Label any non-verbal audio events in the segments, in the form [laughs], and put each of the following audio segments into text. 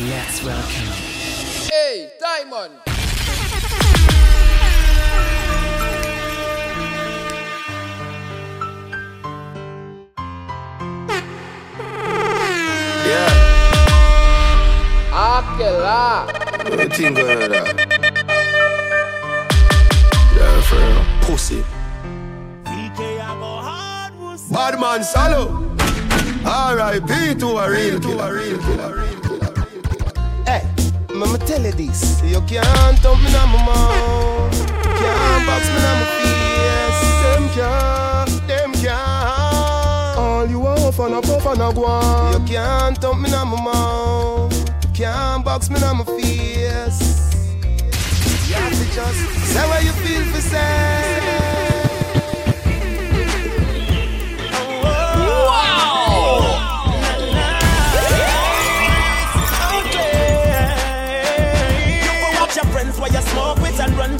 let's welcome. Hey, Diamond! Yeah, Aquela! what you think going on that? Yeah, for real. Pussy. Bad man, salo. R.I.P. to a real killer, Hey, I'ma tell you this. You can't thump me on my mouth. Can't box me on my face. Them can't, them can't. All you want for no puff and a guan. You can't thump me on my mouth. Can't box me on my face. You have to just say what you feel for say.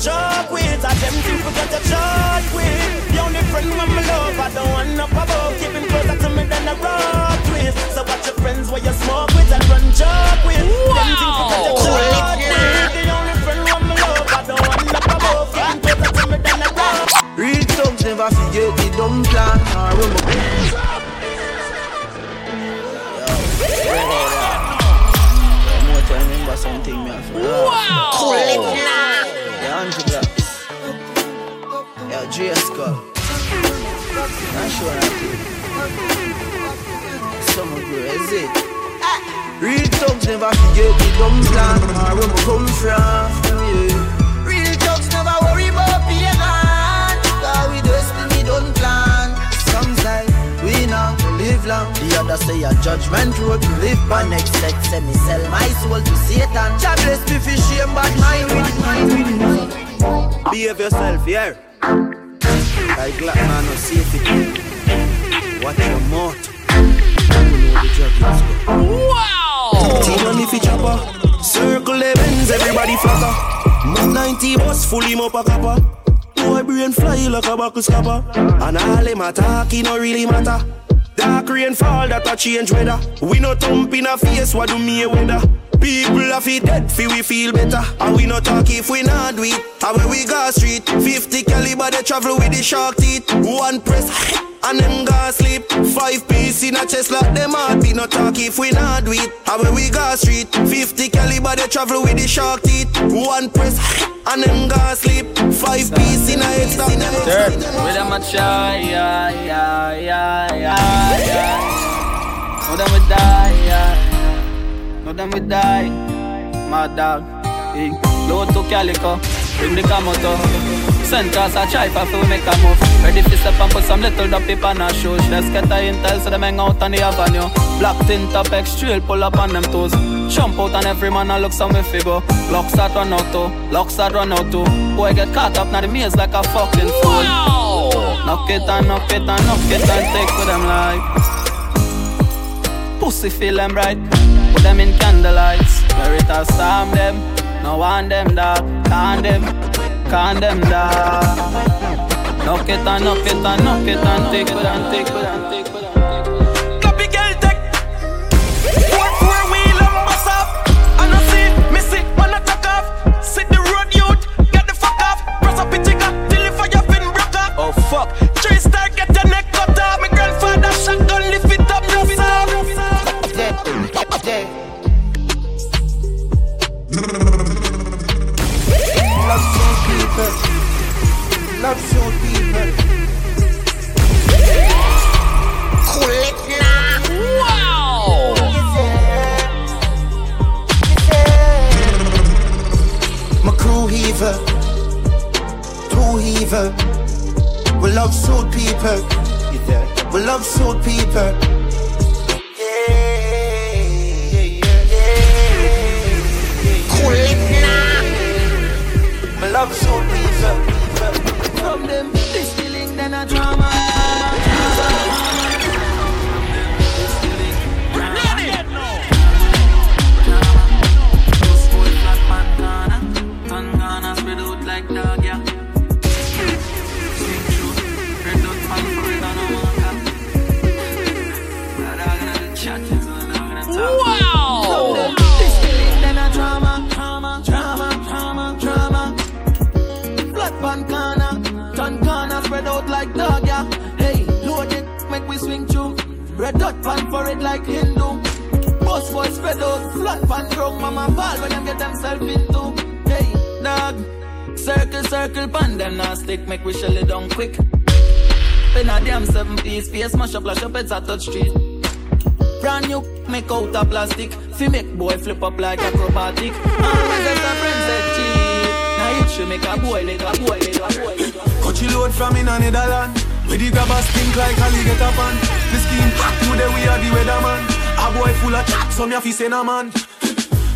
Joke with. I them think we got a joke with. The only friend when me love, I don't want no above. Keeping closer to me than a rock with. So watch your friends while you smoke with and run joke with. Them think we got a joke with. The only friend when me love, I don't want no above. Keeping closer to me than a rock. Real thugs never forget the dumb plan or when we One more time, remember something me Wow! Cool it now! Blacks. Yeah, J Skull. Not sure I of you, is it? Real thugs never forget the dumb plan where we come from. Yeah. Live long. The other say a judgment road to live by. Next sex say me sell my soul to Satan. God bless me for shame, but mine with mine Behave yourself, yeah. Like black man no safety. Watch your mouth. You the go. Team on the fi chopper Circle events, everybody flatter Mad 90 bus, full him up a copper Boy brain fly like a buckle And all them attack, it no really matter Dark rain fall, that a change weather. We no thump in a face, what do me a weather People have it dead, fi we feel better. And we no talk if we not do it. And when we go street 50 caliber, they travel with the shark teeth. One press, [laughs] and them go sleep. Five piece in a chest like them heart We no talk if we not do it. And when we go street 50 caliber, they travel with the shark teeth. One press, [laughs] and them go sleep. Five piece in a head stop Dirt. With them a try, yeah, yeah, yeah, yeah, yeah. Know them we die, yeah. Know them we die. My dog. Hey. Load to Calico. Bring the Kamoto. Send cars a try for we make a move. Ready to step and put some little duppy pan a shoes. Let's get the intel so them hang out on the avenue. Black tint up extra, pull up on them toes. Jump out and every man a look some way figure. Locks that run out too. Locks that run out too. Boy get caught up now the maze like a fucking fool. Knock it and knock it and knock it and take with them like Pussy feel them bright Put them in candlelights. It a storm them. No one them dog Can them. Can them dog Knock it and knock it and knock it and take with and take with and take with and take with Copy girl tech Four four wheel and bus up And I see me see when I take off. See the road youth Get the fuck off. Press up it jigger Till the fire fin broke up Oh fuck. Three star get your neck cut off. My grandfather shotgun dead. Love some people. Eh? Love some people. Eh? Cool it now. Wow. My crew heaver, eh? two heaver. We love suit people. We love suit people. Yeah. kulit nah My love so deep, from them this feeling, then a drama. Red dot pan for it like Hindu. Boss boy spread out, flat pan drunk, mama ball when them get themselves into. Hey, dog, circle, circle, pan them now stick, make we shell it down quick. In a damn seven piece, face mash up, lash up, it's a touch street. Brand new, make out of plastic. Fi make boy flip up like acrobatic. Always as a friend said cheap. Now you should make a boy a boy a boy let a load from in a Netherland. Where the grabbers stink like alligator pan. The skin hot today we are the weatherman. A boy full of chat, some ya fi say na man.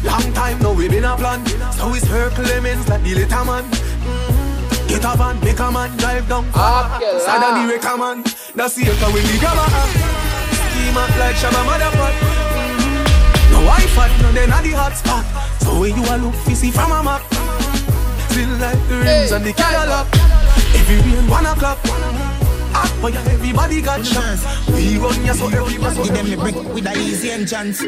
Long time now we been a plan. So we circle lemons like the little man. Mm. Get a van, make a man drive down. Sad than the wrecker man. That's the echo when the grabber act. Scheme act like Shabba Motherfuck. No Wi-Fi, no then at the hot spot. So when you a look, see from a map. Still like the rims Hey, and the Cadillac. Every rain one o'clock. Hot fire, everybody got shots. We run ya so everybody. Give them a brick with a easy entrance.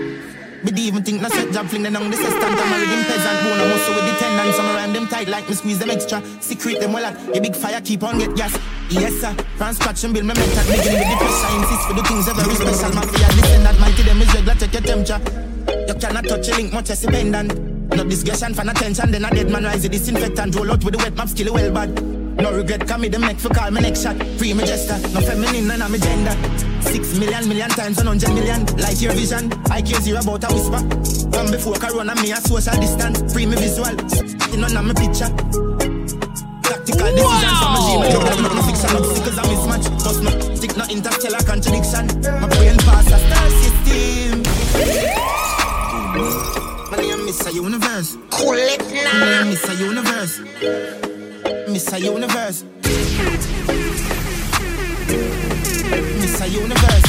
But even think no set job fling them on the assistant I'm a rigging peasant bone I'm also with the tendon Some around them tight like me squeeze them extra. Secret them well at a big fire keep on get gas. Yes sir, from scratch and build my method Beginning with the pressure, insist for the things that very special Mafia, listen that to them is regular, check your temperature. You cannot touch a link much as a pendant. No discussion for attention, then a dead man rise the disinfectant. Roll out with the wet map, skill well bad no regret, come me the make for call my next shot. Free my gesture, no feminine, none of me gender. Six million, million times, one hundred million. Like your vision, I care zero about a whisper. From before Corona, me a social distance. Free me visual, you know, my picture. Tactical decisions from my dream, I drop no fiction, obstacles and mismatch. Plus, no stick, no interstellar contradiction. My brain pass a star system. My name Mr. Universe. Cool it My now. name Mr. Universe. Mr. Universe. Mr. Universe.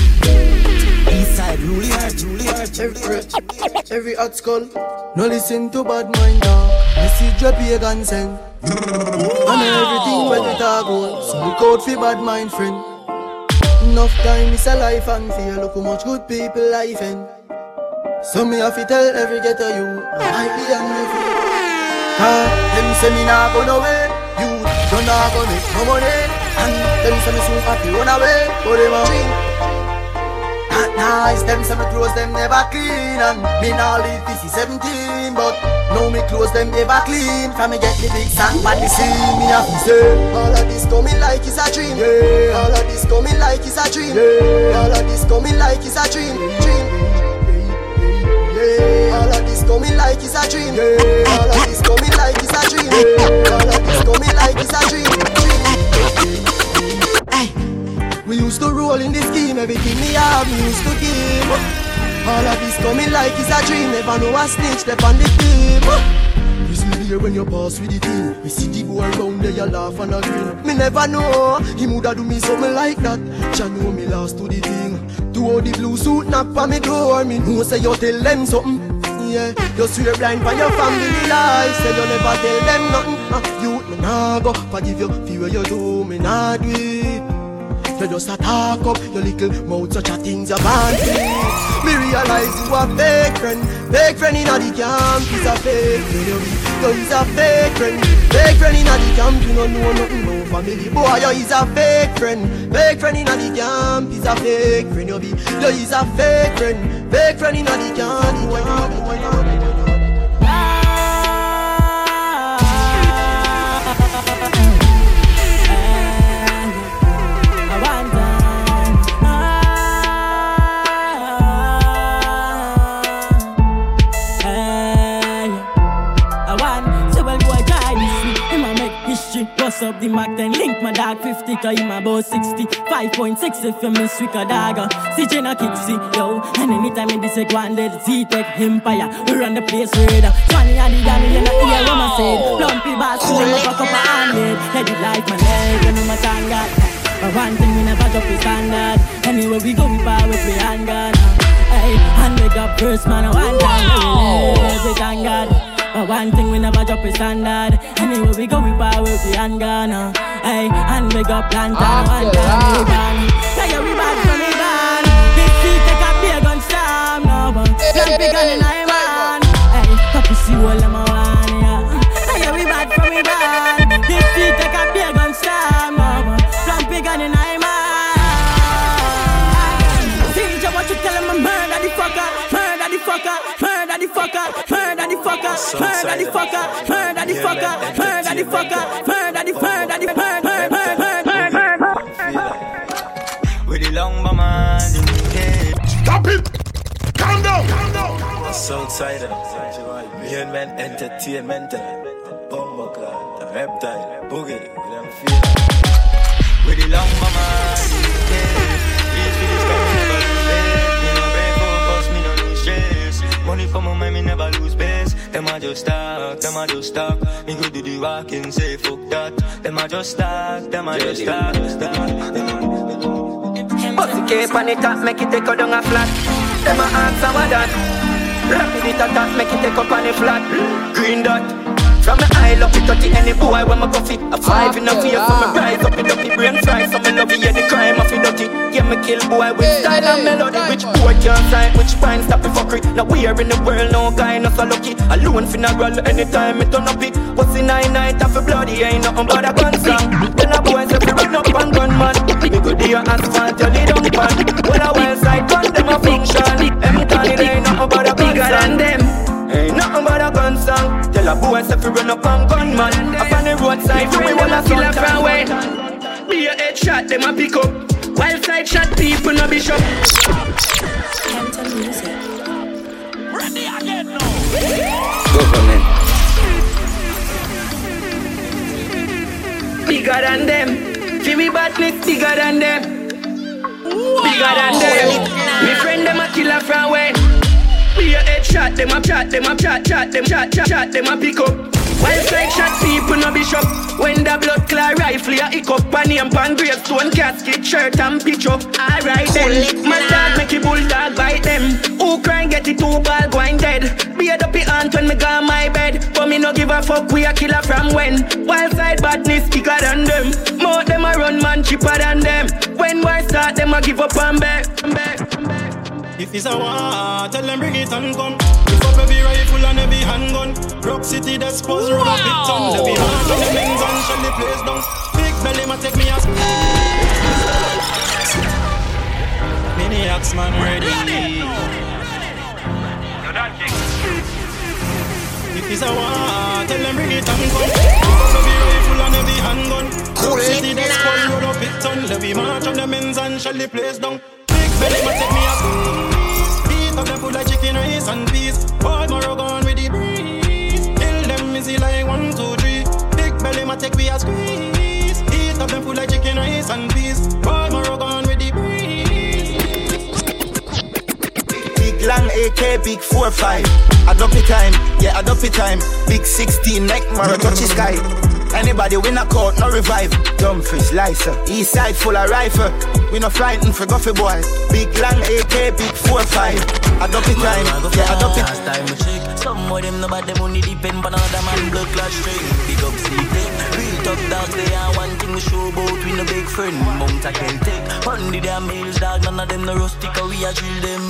Eastside, really hard, really hard, Every rich, every hot skull. No listen to bad mind dog. Message your pagan send. And everything when we talk about. So look out for bad mind friend. Enough time is a life and fear. Look how much good people life in. So me have to tell every ghetto you. I be on me free. Ah, them say me nah go nowhere. You don't nah go make no money. And them say me soon happy run away. But them a drink. Not nice, them say me clothes them never clean And me now live this is 17 But now me clothes them ever clean From me get the big song but the scene Me have to say All of this coming like it's a dream yeah. All of this coming like it's a dream yeah. All of this coming like it's a dream Dream yeah. All of this coming like it's a dream yeah. All of this coming like it's a dream yeah. All of this coming like it's a dream Dream Hey we used to roll in the scheme, everything me have, me used to give. All of this coming like it's a dream, never know a snitch, step on the team. You see here when you pass with the team, we see the boy round there, you laugh and a grin. Me never know, he woulda do me something like that. Jah know me last to the thing. To all the blue suit knock on me door, me know say you tell them something. Yeah, you swear blind for your family life, say you never tell them nothing. Uh, you me nah go forgive you, feel what you do, me nah do it. You just a talk up your little mouth, such a things you want Me realize you a fake friend. Fake friend inna the camp is a fake friend. You is a fake friend. Fake friend inna the camp You don't know nothing family. Boy, you is a fake friend. Fake friend inna the camp is a fake friend You be, you is a fake friend. Fake friend inna the camp Bust up the Mac 10, link my dog 50, cause him about 60. 5.6 if you miss with a dagger. See Jenna Kixie, yo. And anytime in this a go and let Z take empire. We run the place a Funny and the Danny, you know, hear what I said. Lumpy him up a cup of handmade. Let it life, my leg, you know my thank God. But one thing we never drop the standard. Anywhere we go, we power with we handgun. Hey, and wake up first, man, one time, we with thank God. But one thing we never drop is standard. Anyway, we go, we power with the handgun. Uh. Hey, and we got plantain. One time we done. Say yeah, we bad from the van. Big feet take a beer gun slam no but slam big gun in my man. Hey, top is you all of my one. Say yeah, we bad from the van. Fucker, murder the fucker, murder the fucker, murder the murder the murder, murder, murder, With the long bomber, Stop it! Calm down! Calm down! The Southsider, Real Men Entertainment, Bumbucker, the Reptile, Boogie, them feel. With the long bomber, Reach for the sky, me never. Me no break focus, me no lose stress. Money for my mind, me never lose base. Them a just talk, them a just talk. Me go do the walking, say fuck that. Them a just talk, them a just talk. Pussy cape on the top, make it take a down a flat. Them a answer what that. Rapid it a top, make it take up on the flat. Green dot. From the eye, love it, touch it, any boy when my coffee. A five in a fear, so me rise up it up, the brain fry. So me love it, yeah, the crime of it dirty. Yeah, me kill boy with style and melody. Which boy can't sign, which fine stop it fuckery. Now we are in the world, no guy, no so lucky. Alone funeral, anytime it turn up it. Pussy nine night, after bloody, ain't nothing but a gun song. Then a boy say, run up and gun man. Me go there asphalt, you need on pan. When a well side gun, them a function. Them tell it ain't nothing but a gun Bigger than them. Ain't nothing but a gun song. Tell a boy say fi run up and gun man. Up on the roadside, we wanna kill a from way. Be a headshot, them a pick up. Wild side shot people no bishop. Government. Bigger than them. We badness bigger than them. Them a chat, them a chat, chat, them chat, chat, chat, them a pick up. Wild side shot people no bishop. When the blood clot rifle a hiccup and name pan gravestone casket shirt and picture. Alright then, my dog make a bulldog bite them. Who cry get it two ball going dead. Be a dopey aunt when me go my bed. But me no give a fuck we a killer from when. Wild side badness bigger than them. More them a run man cheaper than them. When war start them a give up and back. If it's a war, tell them bring it and come. If up every rifle and every handgun. Rock City, that's pose, roll up it on. Every man on the men's and shut the place down. Big belly, ma take me as. Maniacs, man, ready. If it's a war, tell them bring it and come. If up every rifle and every handgun. Rock City, that's pose, roll up it on. Every man on the men's and shut the place down. Big belly, ma take me as. Beat them full like chicken rice and peas. Boy, more gone with the breeze. Kill them easy like one, two, three. Big belly, ma take we a squeeze. Eat up them full like chicken rice and peas. Boy, more gone with the breeze. Big long AK, big 4-5 Adopt time, yeah, adopt time Big 16, neck marrow, touch the sky Anybody win a court, no revive. Dumb fish, licer, east side full of rifle. We no frightened for guffy boy. Big long AK, big 4-5 Adopt time, yeah, adopt Last time we check. Some of them know about them money depend on another man blood clot string. Big up secret Real top dogs they are one thing we show about. We no big friend Mount I can take On the damn males dog None of them no rustic or we a drill them.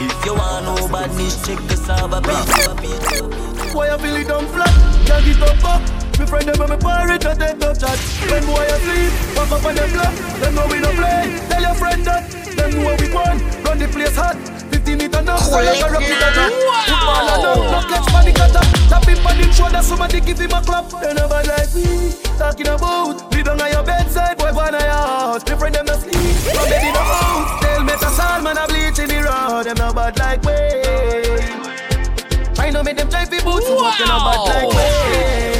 If you want know badness check the server page Why I feel it down flat, can't get up up Me friend them and me parrot and they don't chat. When boy asleep, walk up on them block. Them know we don't play, tell your friend that. Them know what we want, run the place hot. 50 meter now, so you can rock it. at Football and now, no catch panic attack Tap him on him shoulder, somebody give him a clap. They never like me, talking about. We don't on your bedside, boy, one of your house Me friend them no sleep, no bed in the house. They'll make a salt, man, a bleach in the road. Them no bad like me I know make them try fi boots, but they no bad like me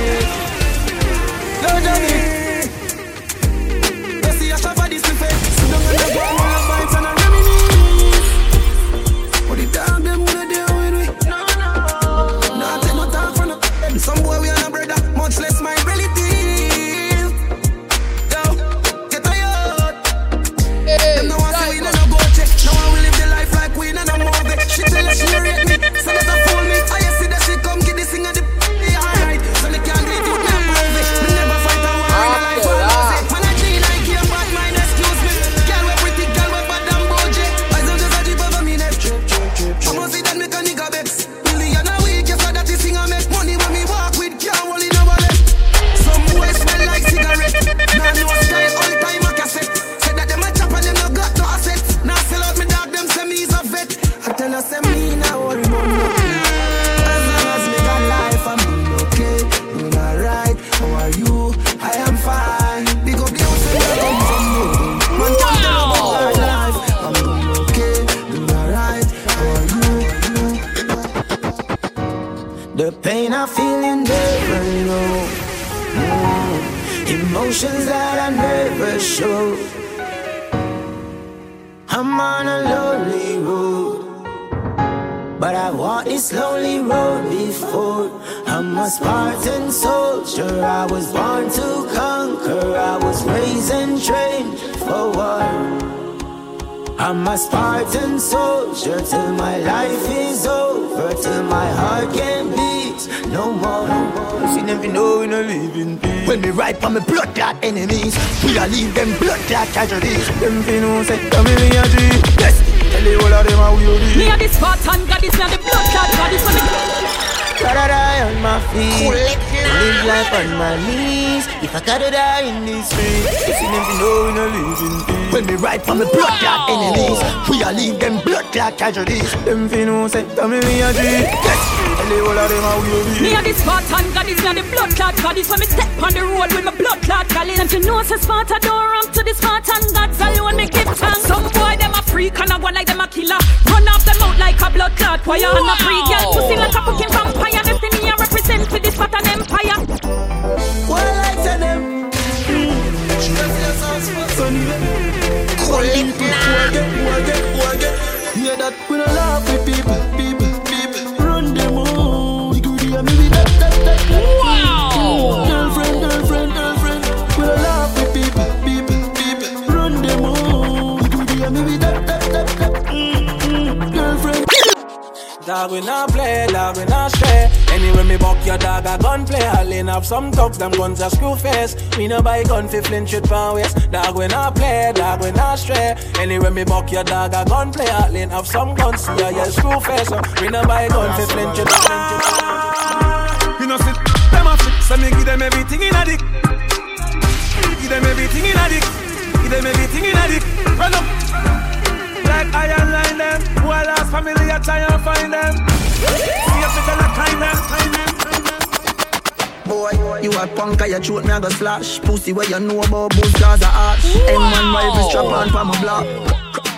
When me ride on me blood clot enemies, we a leave them blood clot casualties. Them fi know say come in a G. Yes, tell you all of them how we do. Me a the Spartan God, this me a the blood clot God, this one me. Gotta die on my feet. Live life on my knees. If I gotta die in these streets, you see them fi know we no live in peace. When me ride from the blood clot enemies, we a leave them blood clot casualties. Them fi know say, come in me a G. Yes, tell you all of them how we. Me a the Spartan God, this me a the blood clot God, this when me step on the road with my blood clot galley. Them fi know say Sparta don't run to the Spartan gods alone me give thanks. Some boy them a freak and a one like them a killer. Run off them out like a blood clot choir and a free girl pussy like a fucking vampire. Destiny I represent for this Spartan empire. Well, I tell them. Collect Yeah, that we don't laugh with people, people, people. We not play, dog we not stray. Anyway me buck your dog a gunplay. I lean have some thugs, them guns a screw face. Me no buy gun fi flinch it pound waist. Dog we not play, dog we not stray. Anyway me buck your dog a gunplay. I lean have some guns, see a yeah, screw face. So me no buy gun fi flinch it, flinch it. You know, sit, them a fit, so me give them everything in a dick. Give them everything in a dick. Give them everything in a dick. Run up. Like iron line them. I lost family, I try and find them. See if it's a kind them, kind them, kind them. Boy, you a punk, I throat me a go slash. Pussy where you know about boost cause a arch. M1 rifle strap on for my block.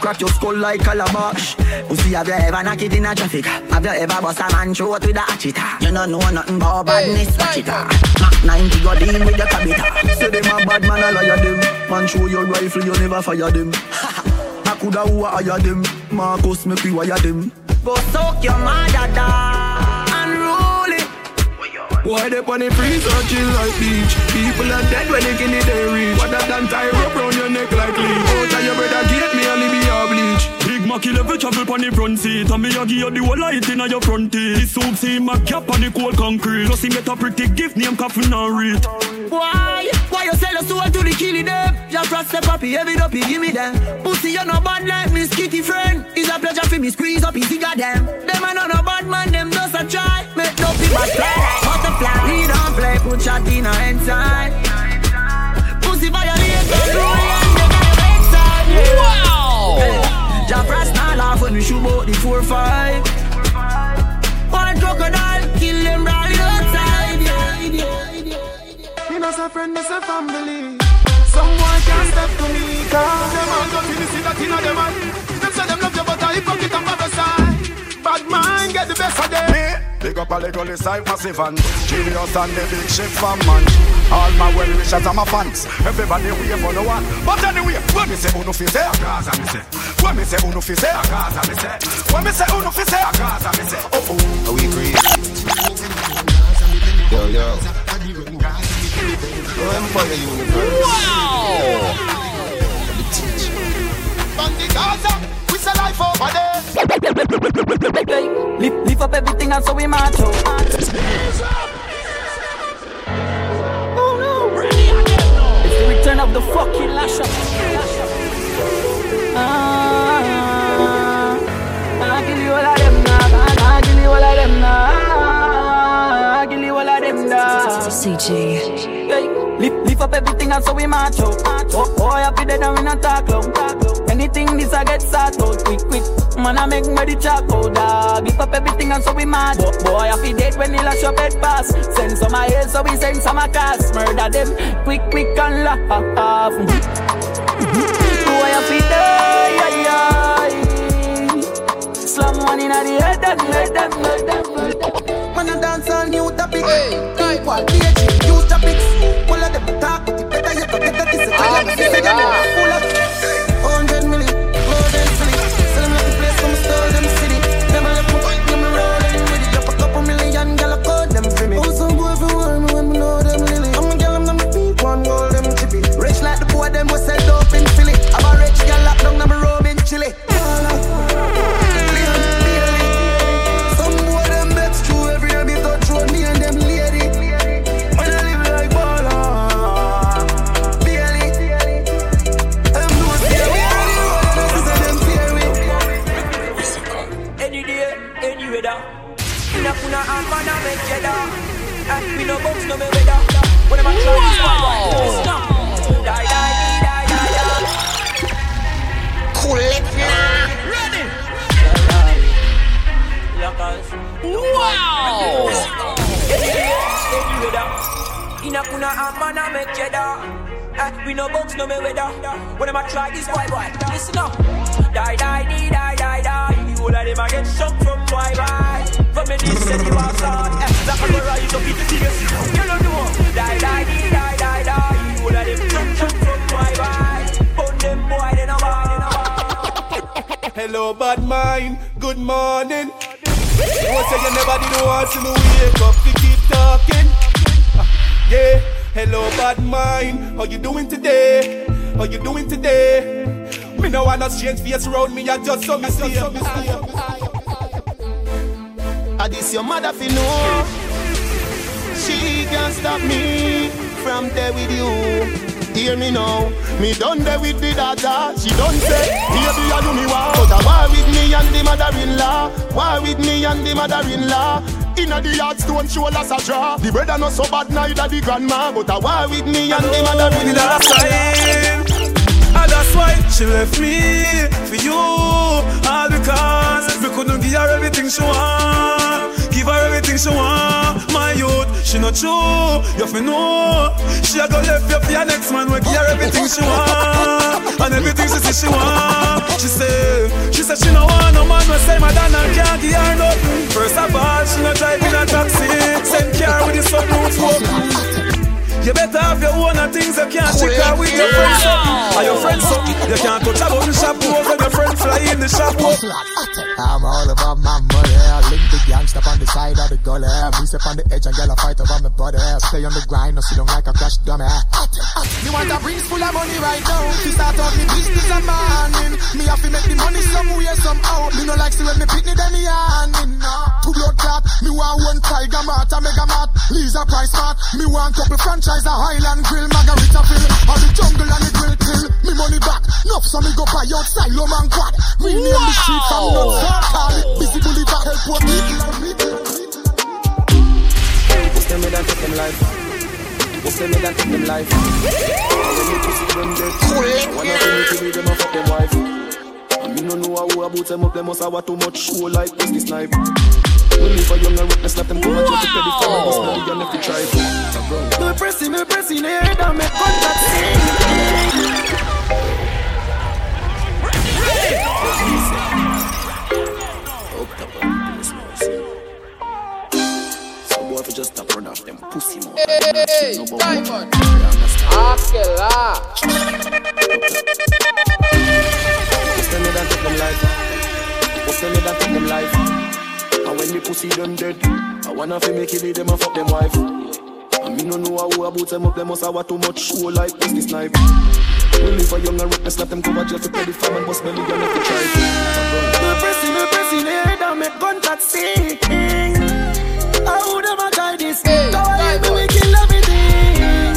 Crack your skull like calabash. Pussy, have you ever knock it in a traffic? Have you ever bust a man throat with a hatchet? You don't know nothing about badness, watch it. Ah. Mac 90 go deal with your cabita. Say them a bad man, I liar them. Man show your rifle, you never fire them. [laughs] I coulda who hire them. Marcus, make we wire them. Go soak your mother down. Unruly. Why they on the freeze or chill like beach? People are dead when they can they reach. What that done tie rope round your neck like leech. Oh, tell your brother get me only be a bleach. Big Mac level travel pon the front seat And me a give you the whole light inna your front teeth The soup see my cap on the cold concrete Plus he get a pretty gift name coffin and rate Why? Why you sell your soul to the killing them? Just step up, he heavy up, he give me them. Pussy, you no bad like Miss Kitty friend. It's a pleasure for me, squeeze up, easy goddamn. Them I know no bad man, them just a try. Make no people fly butterfly. We don't play, put shot in inside. Pussy violate, go through and they got your inside. Wow! Hey, Jafras not laugh when we shoot about the 4-5. Me not a friend, me say family. Someone can step to me. Cause them all don't really see that inna them eye. Them say them love you, but I hypocrite and parasite. Bad mind get the best of them. Big up a little this like massive and Genius and the big ship from man All my well wishers and my fans Everybody wait for the one But anyway, when me say uno fi say Gaza me say When me say uno fi say Gaza me say When me say uno fi say Gaza me say Oh oh Are we agree? Yo, yo. Empire Universe. Wow. The teacher. Bang the Gaza, we say over there. Lift, lift up everything and so we march out. Oh no! It's the return of the fucking lash up. Ah, I kill you all of them now. I kill you all of them now. CG. Hey, Lift, lift up everything and so we march out. Oh, boy, I feel that and we not talk long. Anything this I get start out quick, quick. Man, I make me the chalk out, dog. Lift up everything and so we mad. Oh, boy, I feel dead when he lash up head pass. Send some my head so we send some a cast. Murder them quick, quick and laugh. Boy, I feel die, slam one in the head, them. Man, I dance on new topic. Hey, Think while PhD, use topics. All of them talk, but it better you forget that this is a time. This is a full of Inna kuna and man a make cheddar. And we no box no me weather. When I'm a try this one, stop. Die, die, die, die, die. Cool it now. Ready. Wow. Any day, any. Inna kuna and man a make cheddar. We no box no me weather. When I'm a try this boy, boy, listen up. Die, die, die, die, die, die. The whole of them a get shocked from boy, boy. From me this city was on. Eh, a go rise up in the tears. You don't know. Die, die, die, die, die, die. The whole of them shocked shocked from boy, boy. Put them boy, they no bad, they no. Hello, bad mind. Good morning. You say you never did want to me wake up to keep talking. Ah, Yeah. Hello, bad mind. How you doing today? How you doing today? Me no want no strange face around me. I just saw me see. Ah, this your mother fi know. She can't stop me from there with you. Hear me now, me done there with the daughter. She done say, baby, I do me want. But a war with me and the mother-in-law. War with me and the mother-in-law. Inna the yard stone show us a draw. The brother not so bad neither the grandma. But a war with me and the mother-in-law. And that's why she left me for you. All because we couldn't give her everything she want. Give her everything she want. My youth, she not true. You fi know. She a go left you for your next man. We give her everything she want. And everything she say she want. She say, she say she no want no man. We say madam and can't give her nothing. First of all, she not driving a taxi. Send car with the sunroof open. You better have your own and things you can't check out with your friends. So Are your friends so You can't touch a button shop pose when your friend fly in the shop. I'm all about my money. I link the gangsta on the side of the gully. Me step on the edge and get a fight over my body. Stay on the grind, no sit down like a crash dummy. Me want a rings full of money right now? To start out me business a morning. Me have to make the money somewhere somehow. Me no like see when me pitney them me handing no. Two blood clot. Me want one tiger mart a mega mart. Lisa price mart. Me want couple franchise a Highland grill Margarita fill. On the jungle and the grill till Me money back. Nuff so me go buy outside low oh, man quad Me name the street from no start Call it busy bully back Help what people What's them that take them life? What's them that take them life? When you pussy them dead. One of them to be them a fuck them wife And me no know how about them up Them must have too much show like Wesley Snipe We live a young and reckless Slap them come and try to pay the fine Bust now you left the tribe Me pressing, me pressing head and me contact sing So boy if you just stop run off them pussy mouth. Hey, No, but- Diamond. Akela And when the pussy done dead. I wanna fi make it them and fuck them wife. And me no know how about them up Them must have too much show like Wesley Snipe We live a young and reckless Let them cover jail to pay the fine And bust belly and let the try. Me pressing, me pressing head and me contact sing How them a try this? Now I me we kill everything.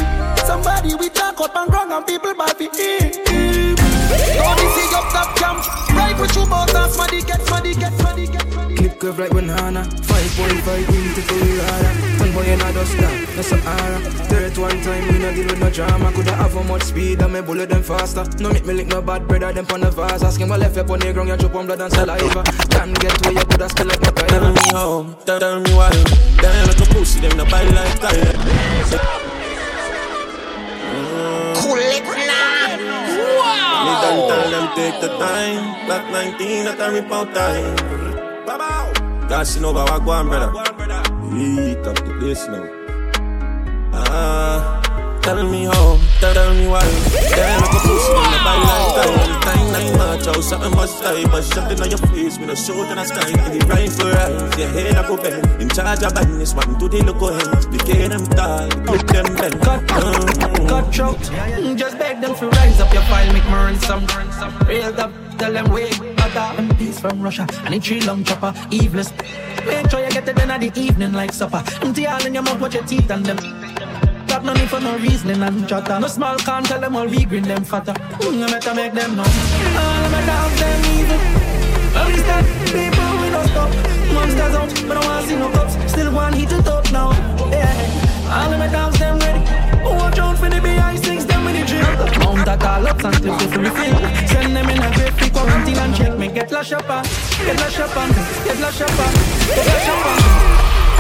Somebody we talk up and wrong and people bad fi eat Now this is up top camp Right with you both and smaddy get, smaddy get, smaddy get. Clip curve like banana. 5.5 into for Rihanna One boy in a dust down, no Sahara Dirt one time, we no deal with no drama. Coulda have how much speed and me bullet them faster. No make me lick no bad brother, them pon the vase. Ask my left up on the ground, you drop on blood and saliva. Time to get where you coulda spill like no Tell me how, tell, tell me why. Damn like a pussy, them no buy like Kyle Cool it now. Wow. Me done tell them take the time. Black 19 at a rip out time Dashing over Wagwan, brother. Eat up the place now. Ah. Tell me how, tell me why. Damn, like a pussy in the body like time. Time, nine much, how something must die. But shut in on your face, with a shoot in the sky. And the rifle rise, your head up go bend. In charge of badness, one to the look ahead. The get them tall, put them bend. Cut, cut throat. Just beg them to rise up your file, make me run some. Real up, tell them wait. Butter and peace from Russia, and a tree long chopper, eveless. Make sure you get it in at the evening like supper. Empty all in your mouth, watch your teeth and them. Got no need for no reasoning and chatter. No small can tell them all we green them fatter. Mm, I better make them know. All of my dogs them evil. Least that people we don't stop. Monsters out, but I don't wanna see no cops. Still one heat it up now. Yeah. All of my dogs them ready. Watch out for the BI6 them with the drill. Mount call up and clip if refill. Send them in a great big quarantine and check me. Get lash up and get lash up and get lash up and get lash up and.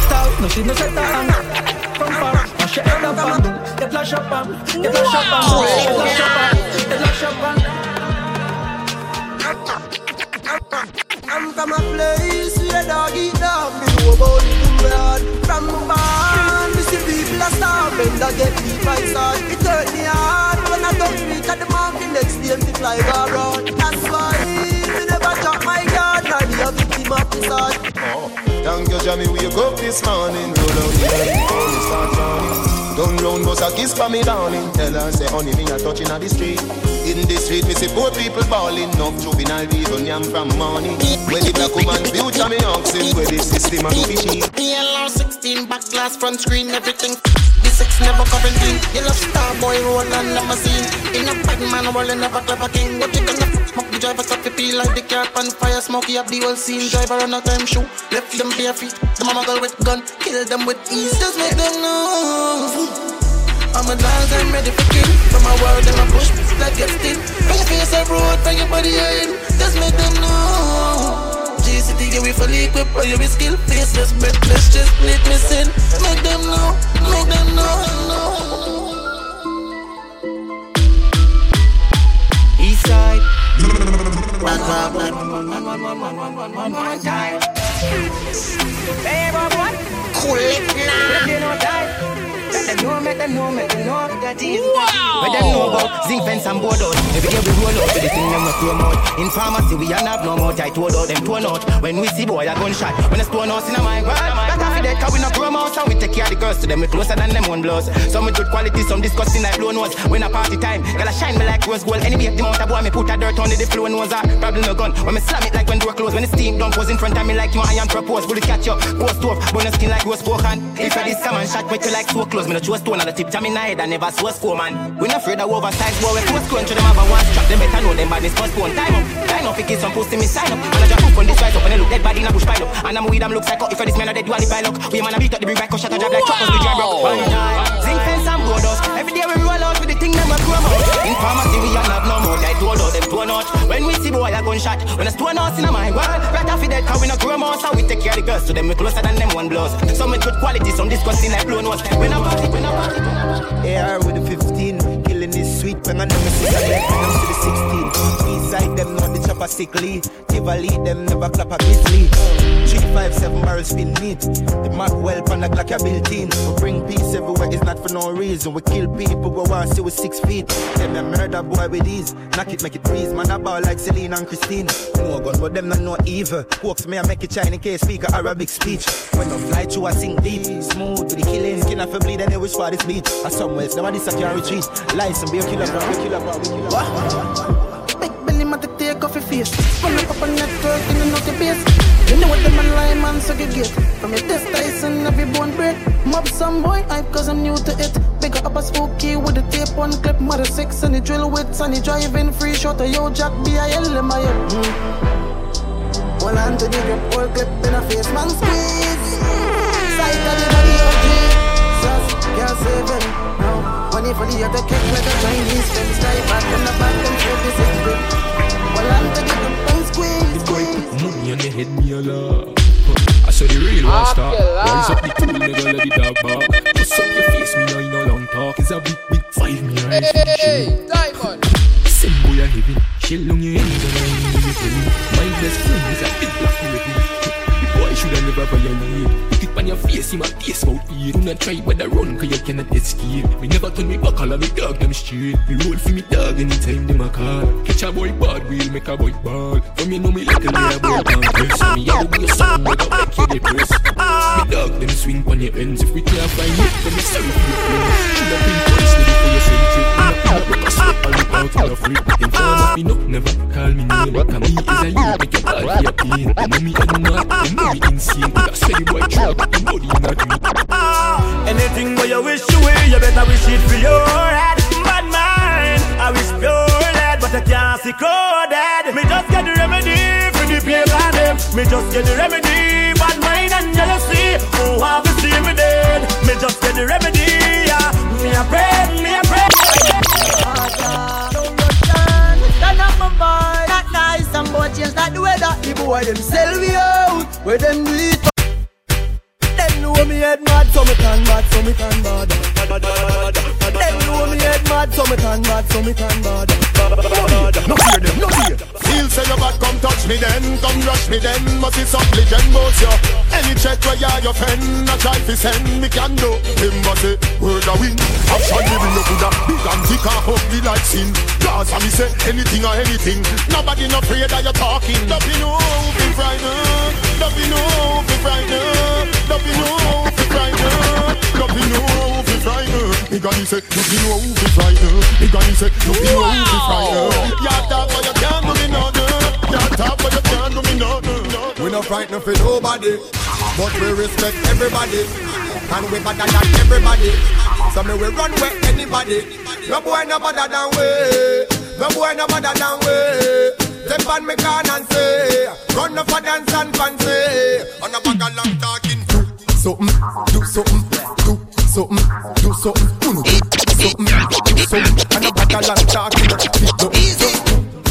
Style, no she no set her hand. From far, mash your head up and get lash up and get lash up and get lash up and get lash up and. I'm from a place where dog eat dog. Me know about the world from my barn. Me see people are starving, that get beat by sword. It hurt me hard when I don't at the mountain next day me fly around. That's why me never drop my guard. Now the other team up the sword. Oh, thank you, Jamie. Wake up this morning, the me start. Done round, bust a kiss for me darling. Tell her say, honey, me a touching on the street. In the street, me see poor people balling. Enough juvenile people yam from morning. When the black woman future me asking where the system a do fishy. PLR 16 back glass front screen everything. The six never covering clean. Yellow star boy roll and limousine. In a bad man world never clever king. What you gonna the driver stop the peel like the car on fire. Smoky up the whole scene. Driver on a time shoe. Left them bare feet. The mama girl with gun. Kill them with ease. Just make them know. I'm a dance, I'm ready for kill From my world, them a push, like get still Bring your face a road, bring your body in Just make them know G-City, we fully equipped, all your skill Faceless, breathless, just split me sin Make them know, make them know, Eastside Rock, rock, rock One more time Hey, boy, boy Cool it now You know that Make them know, make them know, make them know that is wow. Where them know about zinc fence and board out Every day we roll out with the thing them we promote In pharmacy we ain't have no more tight word out Them torn out When we see boy a gunshot When a stone house in a mind Well, that of that cause we no promote And we take care of the girls to them We closer than them one blows. Some with good quality, some disgusting like blow nose. When a party time Girl a shine me like rose gold. Anyway, the amount of boy me put a dirt on the flow nose. Ah, Probably no gun. When me slam it like when door close When the steam don't in front of me like you I am propose. Bullet catch you, post off Bone skin like rose spoke and If I this man shot with you like so close Me no choose stone on the tip jam in head and never so score man. We not afraid of oversized boy We close crunch them have a one strap Them better know them badness postpone Time up, time up, kids some post to me sign up. And I just hoop on this rise up And they look dead body in a bush pile up. And I'm with them look psycho. If I this man a dead do a the up We man a beat up the big back Shut a job like truckers We drive rock. One time Zinc fence board us Every day we roll out with the thing them a promote In pharmacy we ain't have no more told out them torn out When we see boy a gunshot When a stone house in mind Well, right after dead Cause we no grow more So we take care of the girls To them we closer than them one blows Some with good quality Some disgusting like blow nose When I party, when I party, when I party AR with the 15, killing is sweet when I never see a left I'm to the 16. Beside them, not the chopper sickly. Tivoli, them never clap a grizzly. Three, five, seven barrels feel neat. The Mac well pan like like a built in. Bring peace everywhere, it's not for no reason. We kill people, we want to see with six feet. Them a murder boy with these. Knock it, make it breeze. Man, I ball like Celine and Christine. No gun, but them not no evil. Hawks me, I make it Chinese case speak a Arabic speech. When I fly through, I sing deep. Smooth with the killing. Skin off a bleed, and they wish for this beach. Or somewhere else, nobody can retreat. License, be a killer, be a killer, be a killer. What? Big belly man take off your face Pull up on network in the naughty base You know what the man lie man so you get From your test Tyson every bone break Mob some boy hype cause I'm new to it. Bigger up a spooky with the tape on clip. Mother six and the drill with Sunny driving free shot of yo jack B-I-L in my head. Mm. Hold on to the grip, whole clip in a face man squeeze. Sight of the body OG Sus, can't save him. No. Money for the other cake like a Chinese fence Tie back in the back and trade the six bit Hold on to the grip and squeeze, squeeze Money on the head, me a laugh. I saw the real one star. Rise up the tool, never let the dog bark. Bust up your face, me I no long talk. It's a big, big five, me a. Hey, Diamond. Send boy a heavy. Shell on your head, and I need you My best friend is a big black elephant. Shoulda never violate. Put it on your face, in my face mouth eat. Do not try but run, cause you cannot escape. Me never turn me back, all of me dog them straight. Me roll for me dog anytime them a call. Catch a boy bad, we'll make a boy ball. From you know me like a layer boy can press. Me a the way something with a make you depress. Me dog them swing on your ends. If we can't find you, then me sorry for your friends. Shoulda been twice steady for your century. Me not me not broke a sweat, all it out in a free. Inform me never call me name. Me is a you, make your for your pain. You know me and not, you know me insane. Cause I steady boy trap, you know not. Anything where you wish you you better wish it for your. Bad mind, I wish pure lead, but I can't see coded. Me just get the remedy for the the remedy, bad mind and jealousy. Oh, have to see me dead. Me just get the remedy, yeah. Me a pray, me a that boy change like the weather. The boy them sell we out, where them do it. Know me head mad, so me turn mad, so me turn bad. Them know me head mad, so me turn mad, so me turn bad. No fear them, no fear. Feel say your bad, come touch me then, come rush me then. Must it something legend boss you. Any check where you your friend, I try to send me can do. Him must say word a win. Action living you coulda big and thick and ugly like sin. Cause me say anything or anything. Nobody no afraid that you're talking. Don't be no be frightened. Don't be no frightened. Don't be no be frightened. Don't be no be frightened. Me gonna say don't be no be frightened. Me gonna say don't be no be frightened. You talk but you can't do me nothing. You talk but you can't do me nothing. We no frightened for nobody, but we respect everybody, and we better than everybody. So me we run with anybody. No boy no better than we. No boy no better than we. Step on me can and say, run up for dance and fancy. On a bag of long talking. Something, do something, do something, do something, do something, do something. On a bag of long talking. Easy.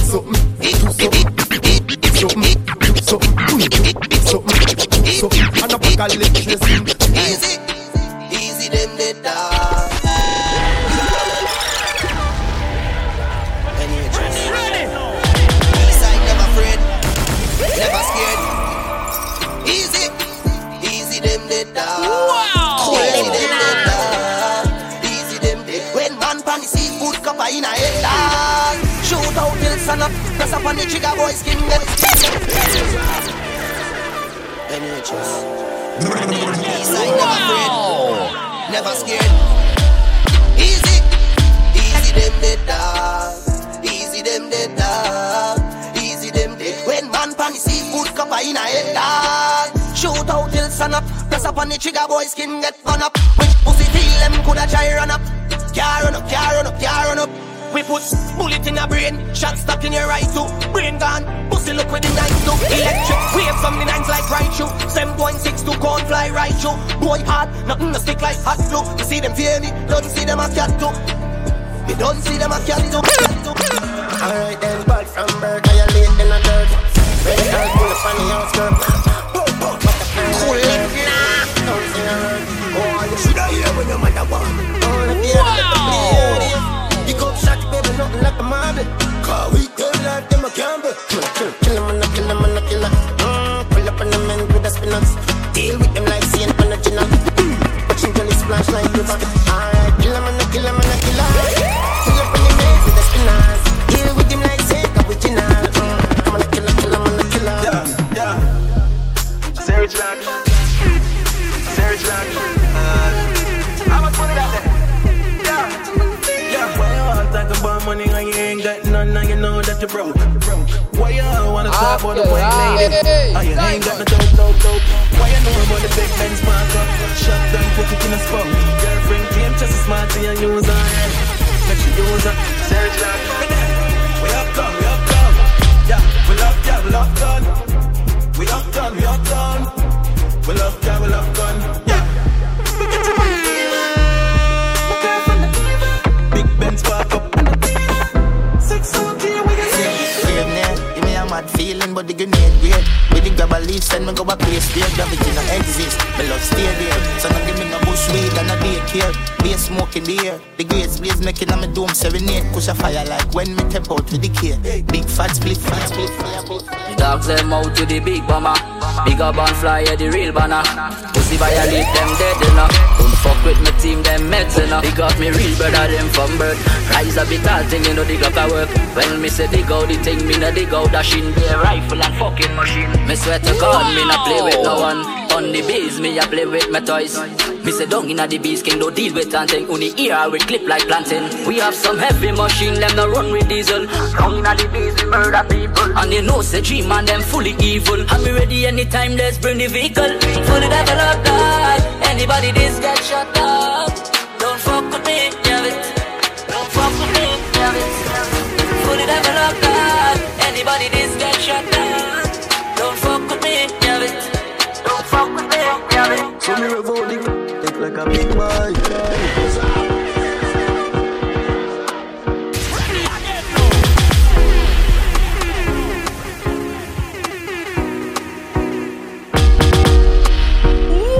Something, do something, do something, do something, do something, do something. On a bag of electricity. Easy, easy them the dog. Cup in a head dog. Shoot out till sun up, press up on the trigger boy skin get. NHS. Eastside never afraid, never scared. Easy, easy them the dog. Easy them the dog. Easy them the when man pan the seafood cup in a head dog. Shoot out till sun up, press up on the trigger boy skin get burn up. Which pussy feel them coulda try run up. Car run up, car run up, car run up. We put bullet in your brain, shot stuck in your right too. Brain gone, pussy look with the knife too. Electric wave from the nines like right shoe. 7.62 corn fly right shoe. Boy hard, nothing to stick like hot glue. You see them fear me, don't see them as cat too. You don't see them as cat. Alright then, bad from birth, I late in the dirt. Red card pull up on the outskirt. You the wow. Pick up shot, baby, nothing like a. Cause we like them a gamble. Kill, kill, kill and kill 'em and. Mm, pull up on the men with the spinners. Deal with them like Saint Panagina. Watching Johnny splash like river. And you know that you're broke? Why you wanna talk about the white ah, lady? And ah, you ain't got no dope, dope, dope. Why you know about the big Benz marker? Shut down, put it in a spot. Girlfriend claim just as smart to your use her head. Make she use her. Jack. We up done, we up done. Yeah, we love, yeah, we love done. We up done, we up done. We love, yeah, we love done. Feeling, but the grenade great. With the grab a leave, send me go a place where gravity no exist. Me love stay there, so no give me no bush weed and a daycare. Be a smoke in the air, the grades blaze making on me dome serenade. Push a fire like when me tap out with the care. Big fat split, fat split, fire. The dogs them out to the big bomber. Big up and fly, yeah, the real banner. Pussy violate them dead, know. Don't fuck with my team, them meds, know. They got me real brother, them from birth. Rise a bit tall thing, you know, the Glock a work. When me say dig out the thing, me no dig out. Be a rifle and fucking machine. Me swear to God, me not play with no one. On the bees, me a play with my toys. Me say down inna the bees, king don't deal with anything. Only ear we clip like planting. We have some heavy machine, them no run with diesel. Down inna the bees, we murder people. And they know say dream and them fully evil. And me ready anytime, let's bring the vehicle. Fully developed, die. Anybody this get shot up. Don't fuck with me, yeah it. Don't fuck with me, yeah it. Fully developed, die. Anybody this get shot up. Don't fuck with me, yeah it. Don't fuck with me, yeah it. So me revolt the Take like a big boy.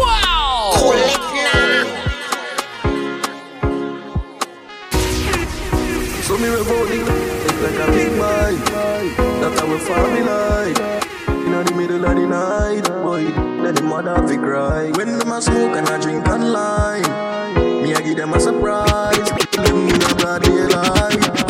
Wow! So like a big boy. In life Inna the middle of the night Boy, then the mother fi cry When them a smoke and a drink and lime Me a give them a surprise Them in a broad daylight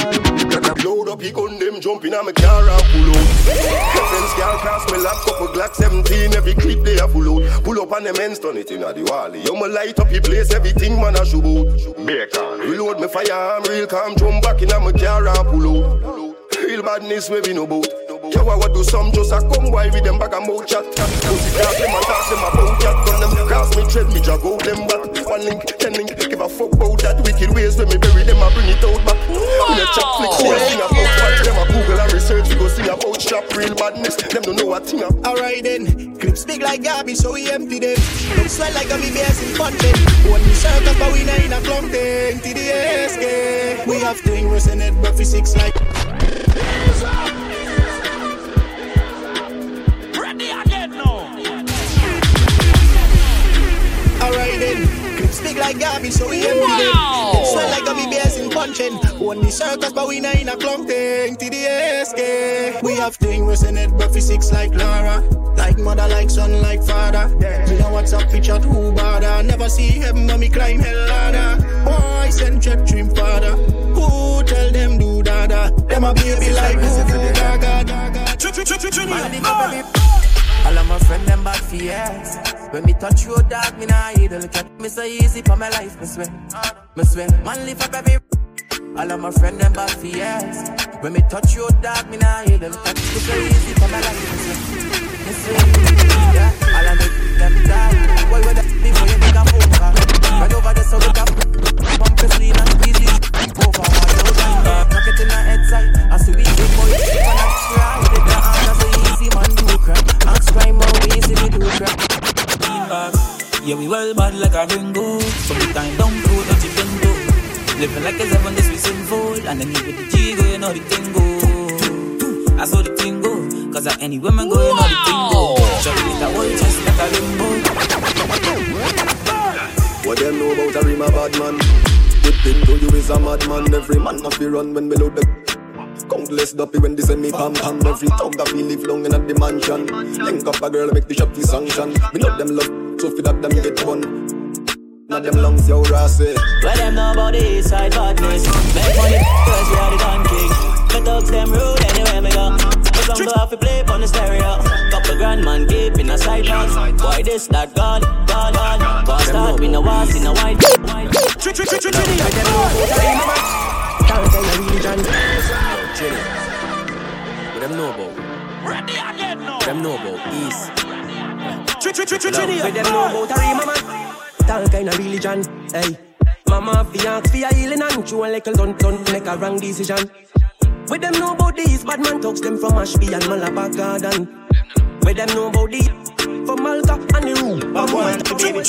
Load up, he gun them jumping on my car and pull out. Friends can't cross me lap, couple Glock 17, every clip they a full out. Pull up on the men's turn it in a the wall. Yo, me light up the place, everything man a shoot out. Bacon. Reload me firearm, real calm, jump back in a my car and pull out. Real badness we be no boat. Yo, I want do some just a come while with them bag of mouth chat. Pussy class them and talk them about chat. Gun them cross me tread me drag out them back. One link, ten link, give a fuck about that wicked ways when me bury them I bring it out back. When a chat flick, they a sing about watch them a Google and research. We go sing about strap real badness. Them don't know what thing up. Alright then, clips big like garbage, so we empty them. Don't swell like a me bears in content. One me circus, but we not in a clump thing. TDSK. We have thing, we send it back for six like. Big like garbage, so we empty them. Don't swell like a me bears in content. One me circus, but we not in a clump thing. TDSK. We have thing, we send it back for six like Laura. Like mother, like son, like father. Me know what's up, picture who bother. Never see heaven, but me climb hell ladder. Boy, send check dream father. Who tell them do dada? Them a baby like who gaga gaga. All of my friend them bad for years. When me touch you, dog, me nah idle. Look at me so easy for my life, me swear. Me swear, man live up every. All of my friend them bad for years. When me touch you, dog, me nah idle. Look at me so easy for my life, me swear. Me swear, yeah. All of me them die. Boy, with that before you make a call. Right over there, so look up. Pump your sleeve and squeeze it. Over one time. Knock it in the head side. I see we big boy. When I cry, with the hand, so easy man do crap. Ask crime how easy we do crap. Yeah, we well bad like a bingo. From the time down through the bingo. Living like a seven days we sinful. And then you with the G go, you know the thing go. I saw the thing go. Cause at any women go, you know the thing go. Shove it a whole chest like a limbo. What them know about Arima bad man? Whip into you is a madman. Every man must be run when we load the Countless duppy when they send me pam pam Every thug that we live long in at the mansion. Link up a girl make the shop to sanction. Me know them love, so for that them get one. Now them lungs yo rassy Where them know about the east side badness. Make money cause we are the Don King. The thugs them rude anywhere me go. Cause I'm go off to play on the stereo. Couple grand man keep in a side box Boy this that gone, gone, gone. Boy start with no was in a white. White Trick, trick, trick, trick, trick, trick, Can't tell your religion. Trini. What them know about? Ready again now. Them know about East. Trick, trick, trick, trick, trick, Where them know about Arima man? All kind of religion. Hey, mama fi ask fi a healing and chew a little don't don't make a wrong decision. Where them know about these bad man talks them from Ashby and Malabar Garden. Where them know about the from Malta and the room. But one to baby.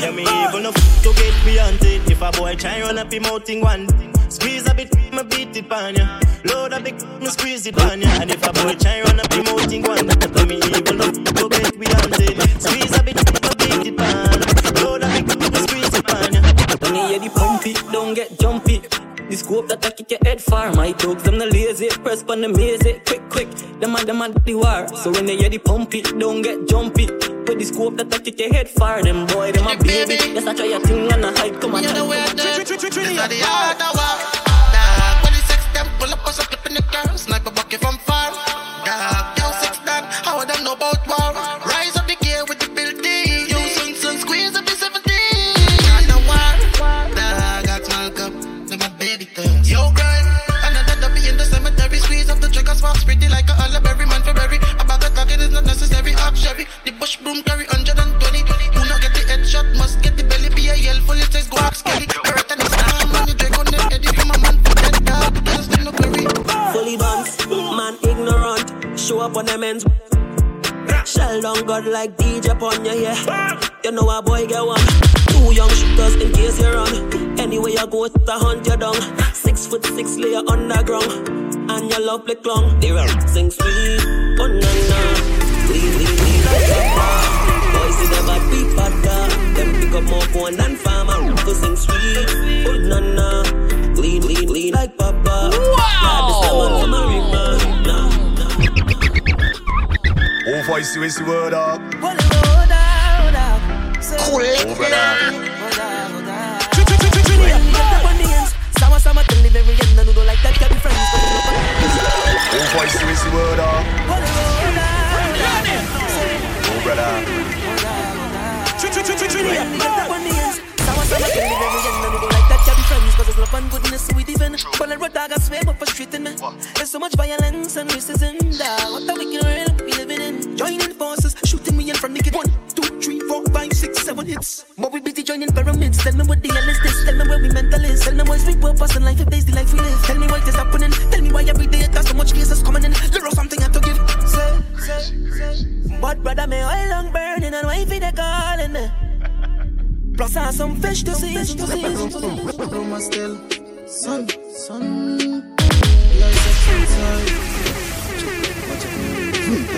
Yeah, me uh. even if to get beyond it. If a boy try run up him out in one, Squeeze a bit, me beat it on ya. Load a big, me squeeze it on ya. And if a boy try run up the mountain, go and tell me evil love, go get we hunting. Squeeze a bit, me beat it on. Load a big, me squeeze it on ya. When you hear the pump it, don't get jumpy. Scope that I kick your head far. My thugs, them the lazy. Press on the maze, quick, quick. Them and them and the war. So when they hear the pump it, don't get jumpy. With the scope that I kick your head far. Them boy, them a baby. Yes, I try your thing and I hype. Come on, You know where I do. This is the art of war. Dog, when the sex them pull up, clip in the car. Sniper bucket from far. Dog. Broom carry 120. Who not get the headshot must get the belly. Be a yell full, it says go ask Kelly. Correct and it's time. Man, you drink on them Eddie from a man for dead dog. Because them no query. Fully dance, man ignorant. Show up on them ends. Shell down God like DJ upon your yeah. You know a boy get one. Two young shooters in case you run. Anyway you go to hunt you down. Six foot six layer underground. And your love play clung. They run sing sweet. Oh na na. Like a bar. Boys see the bad beat bad dog. Them pick up more phone than farmer. To sing sweet. Oh na na. Lean, lean, lean like papa. Yeah, this the man from a ring Nah. Oh, voice, you is the word up. Cool Over there. Sama sama the very end, no do like that, can be friends. Oh, voice, you is the word up. Brother. Sama sama tell the very end, no do like that, can be friends. Cause it's love and goodness we even. But I wrote dog, I swear, but frustrating me. There's so much violence and racism, dog. What the wicked world we living in? Eh? Joining forces, shooting me in front of One, two, three, four, five, six, seven hits. But we busy joining pyramids. Tell me what the hell is this? Tell me where we mental is. Tell me what's we purpose in life if there's the life we live. Tell me what is happening. Tell me why every day there's so much cases coming in. There is something I have to give. Say, say, say. But brother, me oil long burning and wifey they calling me. Plus I have some fish to see. Rumor still. Sun, sun. Light up inside.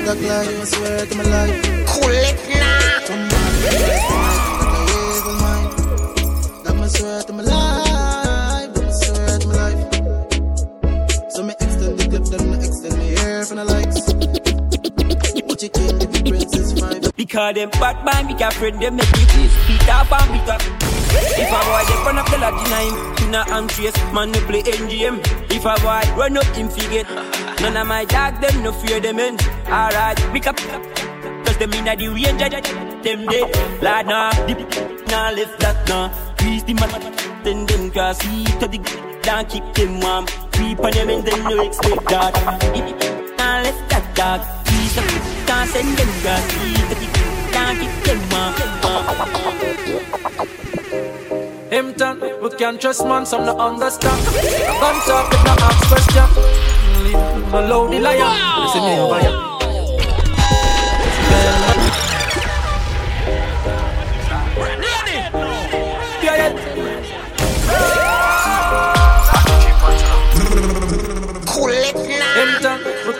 That lie, I swear to my life. Cool it now. Come on, like a evil mind. That I swear to my life. That I swear to my life. So me extend the clip, then me extend me hair for the likes. What you kill the princess five. Because them bad mind, we can friend them make please. Beat up and beat up. If a boy they run up the lodge in him, in a anxious man play NGM. If a boy run up him forget, none of my dog them no fear them in. Alright, pick up, cause them inna the range, them dead. Lad nah, dip, nah left that nah. Grease the man, then them can see to the down keep them warm. Creep on them and then no expect that. Nah left that dog. The can't send them see done, we can't trust man, some no understand. Gun talk, but no ask question. Alone, the lion. Listen me over here.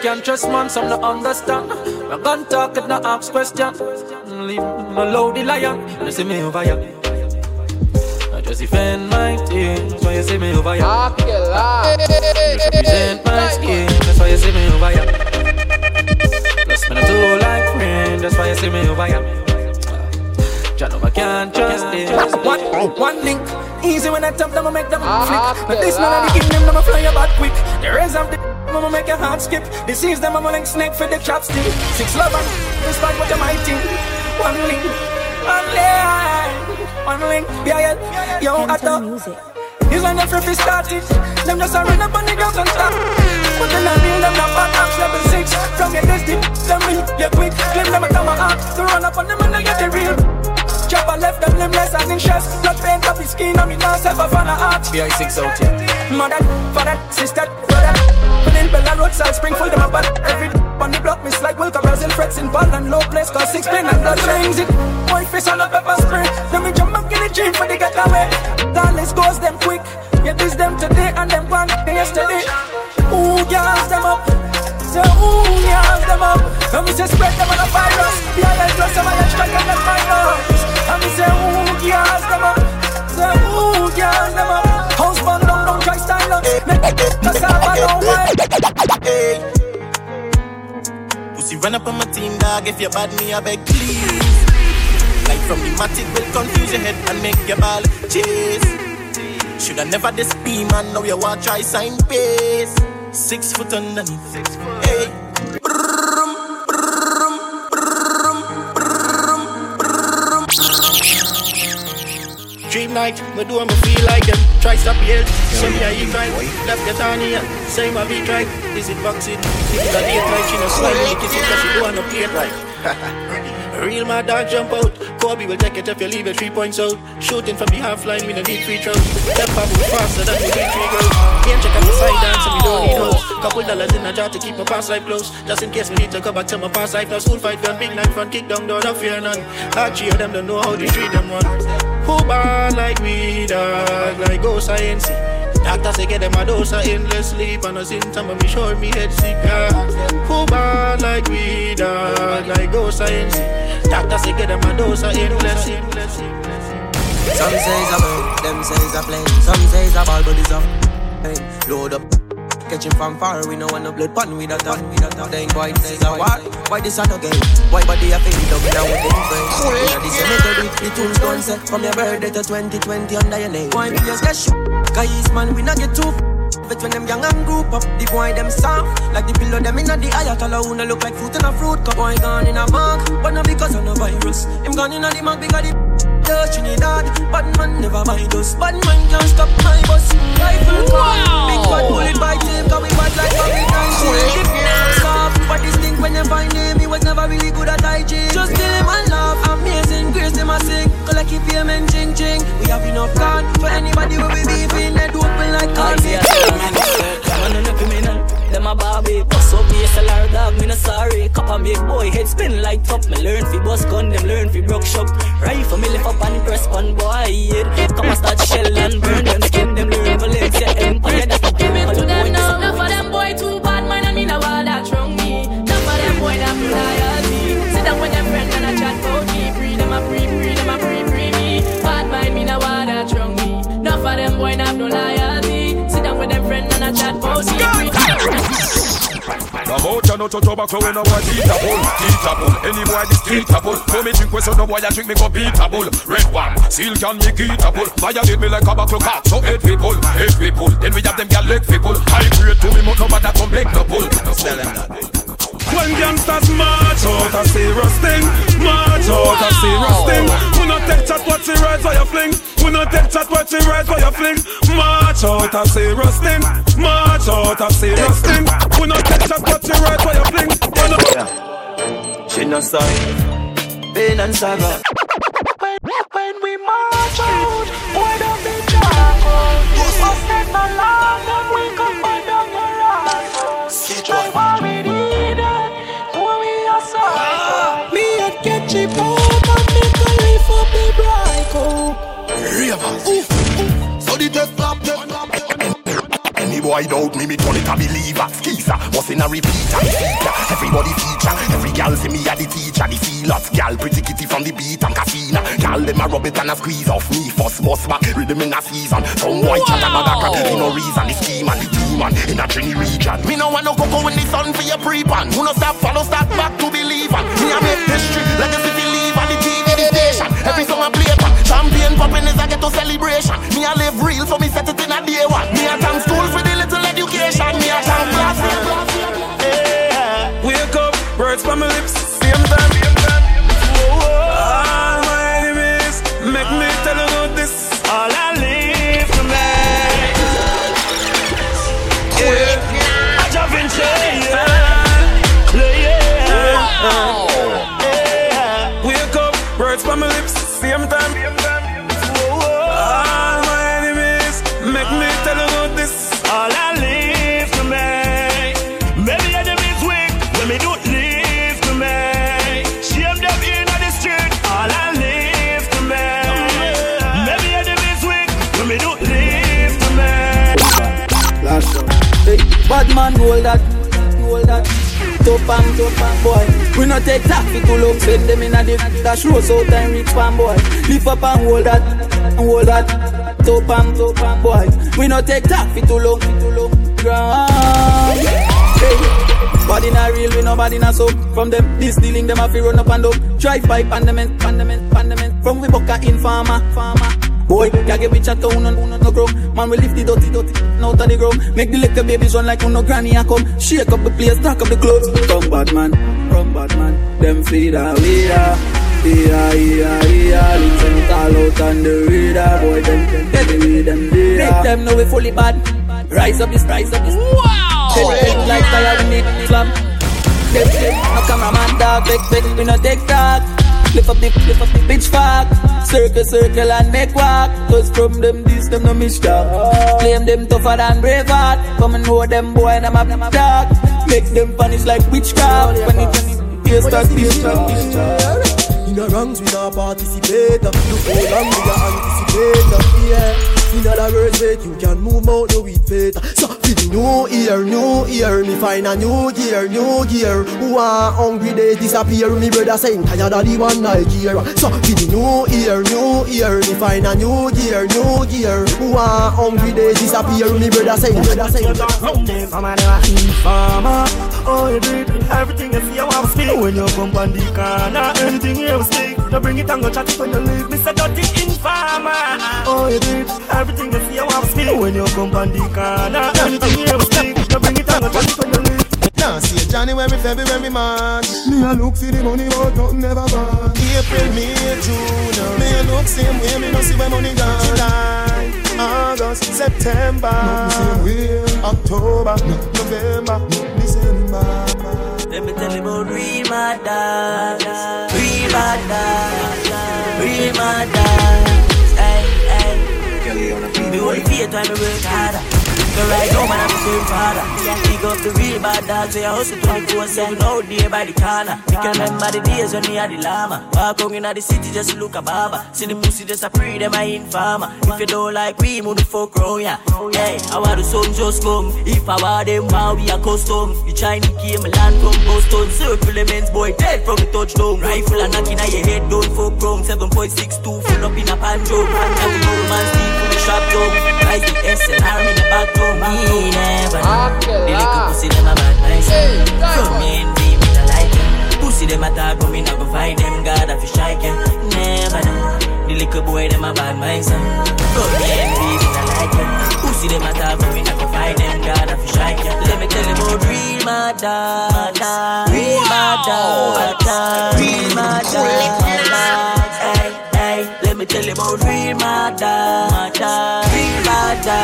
Done, we can trust man, some no understand. We gun talk, but no ask question. Mm, leave him alone, the lion. Listen me over here. I just defend my team, that's why you see me over here. Just represent my skin, that's why you see me over here. Plus me not too like friend, that's why you see me over here. Jah know I can't trust this. One, one link, easy when I tap them, I make them flick. But this man of the kingdom, them I fly about quick. The rest of the I'ma make your heart skip. This is them, I'ma snake for the chopstick. Six love and despite what you might think. One link, one link, one link. Yeah, yeah, yo, I thought. This one the free started. Them just a run up on the girls and stop. But then I mean them not back up level six. From your destiny, them real, yeah quick. Claim them a come out. To run up on them and they get the real. Chopper left them limbless and in chest. Blood paint up his skin and me now self a fan of art. BI6 out here. Mother, father, sister, brother. Bella Road, South Spring, full them a bad. Every on the block, miss like Wilka Brazil Frets in ball and low place Cause six pin and blood rings it White face on a pepper spray. Then we jump up in the gym for the getaway. Dallas goes them quick. Yeah, this them today and them one yesterday. Ooh, girls, them up? Say, ooh, girls, them up? And we say, spread them on a virus. The island plus some island strike and the virus And we say, ooh, girls, them up? Say, ooh, girls, them up? Cassava no wine. Pussy run up on my team, dog. If you bad me, I beg please. Like from the matic will confuse your head and make your ball chase. Shoulda never this be man, now you want try sign pace. Six foot underneath. Six foot. Hey. Dream night, me do me feel like them. Try stop yell, so me I eat right. Left get on here, say my beat right. Is it boxing? If it's a date like she no slide, make it cause she do on the plate right. [laughs] Real my dog jump out. Kobe will take it if you leave it three points out. Shooting from the half line, we no need free throws. Up move faster than we need three goals. Game check on the side dance and we don't need hoes. Couple dollars in a jar to keep my past life close. Just in case we need to go back to my past life. No school fight, gun, big knife, front kick down, door, no fear none. Three of them don't know how to treat them one. Who bad like we dog, like go science. Doctor say get them a dose of endless sleep and a symptom of me sure me head sick. Who bad like we dog, like go science. Doctor say get them a dose of endless. Some say it's a bird, them say it's a plane. Some say it's a ball, but it's a f- Load up, catch him from far. We know want no blood pan with a tongue, with a tongue. Then boy says a what? Why this a no game? Why body a fade up now with them friends? Inna the cemetery, the tunes gone eh, set from your birthday to 2020 under your name. Why we just get shook? Cause man, we not get too. But when them young and group up, the boy them soft. Like the pillow them inna the ayatollah Who no look like fruit in a fruit cup. Boy gone in a mug, but not because of no virus. Him gone inna the mug because the [laughs] the Trinidad. Bad man never mind us. Bad man can't stop my bus. Rifle car Big bad bullet by tape Cause we bad like COVID-19 Soft But this thing when you find him He was never really good at hygiene Just him and laugh Amazing grace them a sing Collect your payment ching ching We have enough card For anybody who be beefing They open like Man, a criminal. Them a Barbie, bust up me SLR dog, me no sorry. Cup a big boy, head spin like top. Me learn fi bust gun, them learn fi broke shop. Rifle me lift up and press one boy head. Come and start shell and burn them loyalty. Sit down with them friends and I chat a a me. Bad mind me, I want that no loyalty. Sit down with them friends and I chat tobacco when teeth a pull. Any boy this pull. For me drink with so boy a drink me go beat a bull. Red one, seal can a pull. Violate me like a buckle cat, so pull, head we pull. Then we have them get leg pull. High grade to me, but no matter come make no pull. No tell. When gangsters march out a serious thing. March out a serious thing. We not take chat what you rise for your fling? We not take chat what you rise for your fling? March out a serious thing. March out a serious thing. We not take chat what you rise for your fling? We not She no sorry Pain and saga When, when we march out, boy don't be charcoal. Must take no long, then we come find So the test clap, test clap. Any boy doubt me, me turn it a believer. Skeezer, must in a repeater, the feature. Everybody feature, every gal see me a the teacher, the feelers. Gal pretty kitty from the beat and casino. Gal them a rub it and a squeeze off me. First bus back, rhythm in a season. Some white chat about that, for no reason. The scheme and the demon in a Trini region. Me no want no cocoa in the sun for your pre-pan. Who no stop, follow, start back to believe. Me a make history, legacy believe on the TV, the station. Every I play Champagne popping is a ghetto celebration. Me a live real, so me set it in a day one. Me a thank school for the little education. Me a thank. Yeah. Wake up, words from my lips, hold that, hold that. top and top and boy. We not take taxi too long, send them in a the dash road so time reach pan boy. Lift up and hold that, and hold that. Top and top and boy. We not take taxi too long, too long. Ground. Hey. Body not real, we nobody not so. From them, this dealing them have to run up and up. Drive by pandemic, pandemic, pandemic. From we book a informer, farmer. Boy, can't get bitch at town and no grow. Man, we lift the dirty, dirty, out of the ground. Make the little babies run like no granny a come. Shake up the place, knock up the clothes. From bad man, from bad man. Them feed a leader. Yeah, yeah, yeah, links and call out on the radar Boy, them, get the way them did Make them know we fully bad Rise up this, rise up this Wow! Tell them like fire we need slam Them, them, no cameraman dog, big, big, we no take talk Lift up the, lift up the bitch fuck Circle, circle and make walk. Cause from them this, them no dog Claim them tougher than Braveheart Come and know them boy and I'm a dog Make them punish like witchcraft. When it, when it, taste that, taste in the ranks we not participate Look how long we are anticipate Yeah in other words, wait, you can move out the weed fate. So, for the new year, new year, me find a new gear, new gear. Who are hungry, they disappear. Me brother saying, tired of the one Nigeria. So, for the new year, new year, me find a new gear, new gear. Who are hungry, they disappear. Me brother saying, brother saying. Farmer, oh, you did everything you see, I want to speak. When you come on the corner, anything you speak. You bring it and go chat it when you leave. Me say, dirty informer. Oh, you did everything you see, I want to speak. When you come on the corner, anything you speak. You bring it and go chat it when you leave. Now see January, February, March. Me a look see the money, but nothing never gone. April, May, June. Me a look same way, me no see where money gone. July, August, September. Nothing same way. October, November, December. Let me tell you about real my dog, real my dog, real my dog. Hey, hey. Me only fear time me work harder. The right now, man, I'm the same father. Big up the real bad dogs, say I hustle 24 7 out there by the corner. You can remember the days when we had the llama. Walk on in the city just to look a barber. See the pussy just a pre, them I informer. If you don't like we, move the fuck round, yeah. Hey, I want the sun just come. If I want them, wow, we are custom. The Chinese came, land from Boston. Circle lemons, boy, dead from the touchdown. Rifle and knocking at your head, don't fuck round. 7.62, full up in a panjo. Now we know man, the shop dog. Rise the in the back door. Me never know. The little pussy them a bad nice. From me and me, me not like them. Pussy them a talk, but me not go fight them. God, you strike them, never know. The little boy them a bad mind, son. From me and me, me not like them. Pussy them a talk, but me not go fight them. God, you strike them. Let me tell you about real murder, real murder, real murder. Hey, hey, let me tell you about real murder, real murder,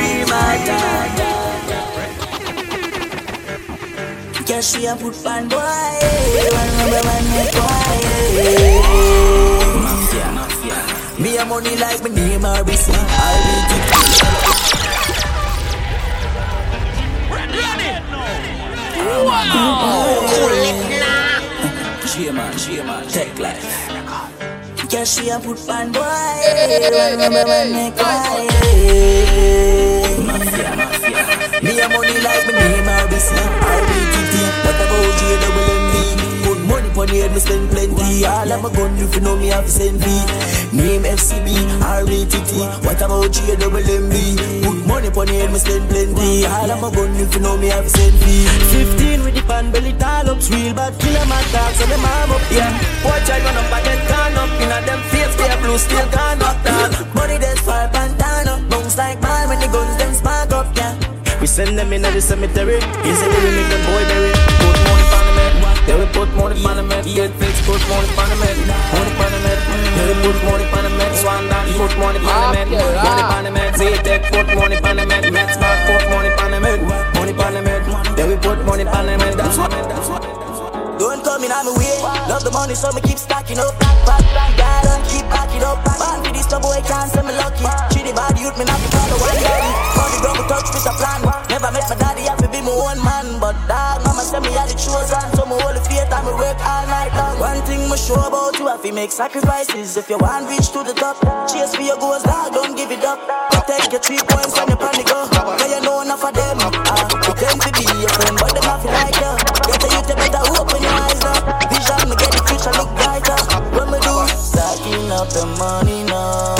real murder. Guess she a put pan boy, one number one make boy. Mafia, mafia. Me a money like me name RBC. I'll be She man, she man, take life. Guess she a put pan boy, one number one make. Mafia, mafia. Me a money like me name RBC. RBTT. What about JWMD? Head, me spend plenty. All of my gun, if you know me, to send fee. Name FCB, RBTT. What about JWMD? Put money pon head, me spend plenty. All of my gun, if you know me, I've send fee. 15 with the pan belly tall ups, real bad killer my dog, so them arm up, yeah. Watch I run up, I get gone up. Inna them face, they blue, still gone up, dog. Money that's far bandana, bounce like mine when the guns them spark up, yeah. We send them in the cemetery. Easily we make them boy bury. Put money on the mat. Then we put money on the mat. Get fixed, put money on the mat. Money on the mat. Then we put money on the mat. Swan down, put money on the mat. Money on the mat. Z-Tech, put money on the mat. Mat Smart, put money on the mat. Money on the mat. Then we put money on the mat. That's what. That's what. Don't come in on my way. Love the money, so me keep stacking up. Back, back, don't keep backing up. Man, for this the boy can't say me lucky. She bad youth, me not the follow one daddy. Money ground, we touch with a plan. Never met my daddy, have to be my own man. But dog, mama say me had the chosen. So me hold the faith and me work all night long. One thing me sure about you, have to make sacrifices. If you want reach to the top, chase for your goals, dog, don't give it up. Take your three points and you panic go. Cause you know enough of them. Uh, pretend to be your friend, but them have feel like you. The money now.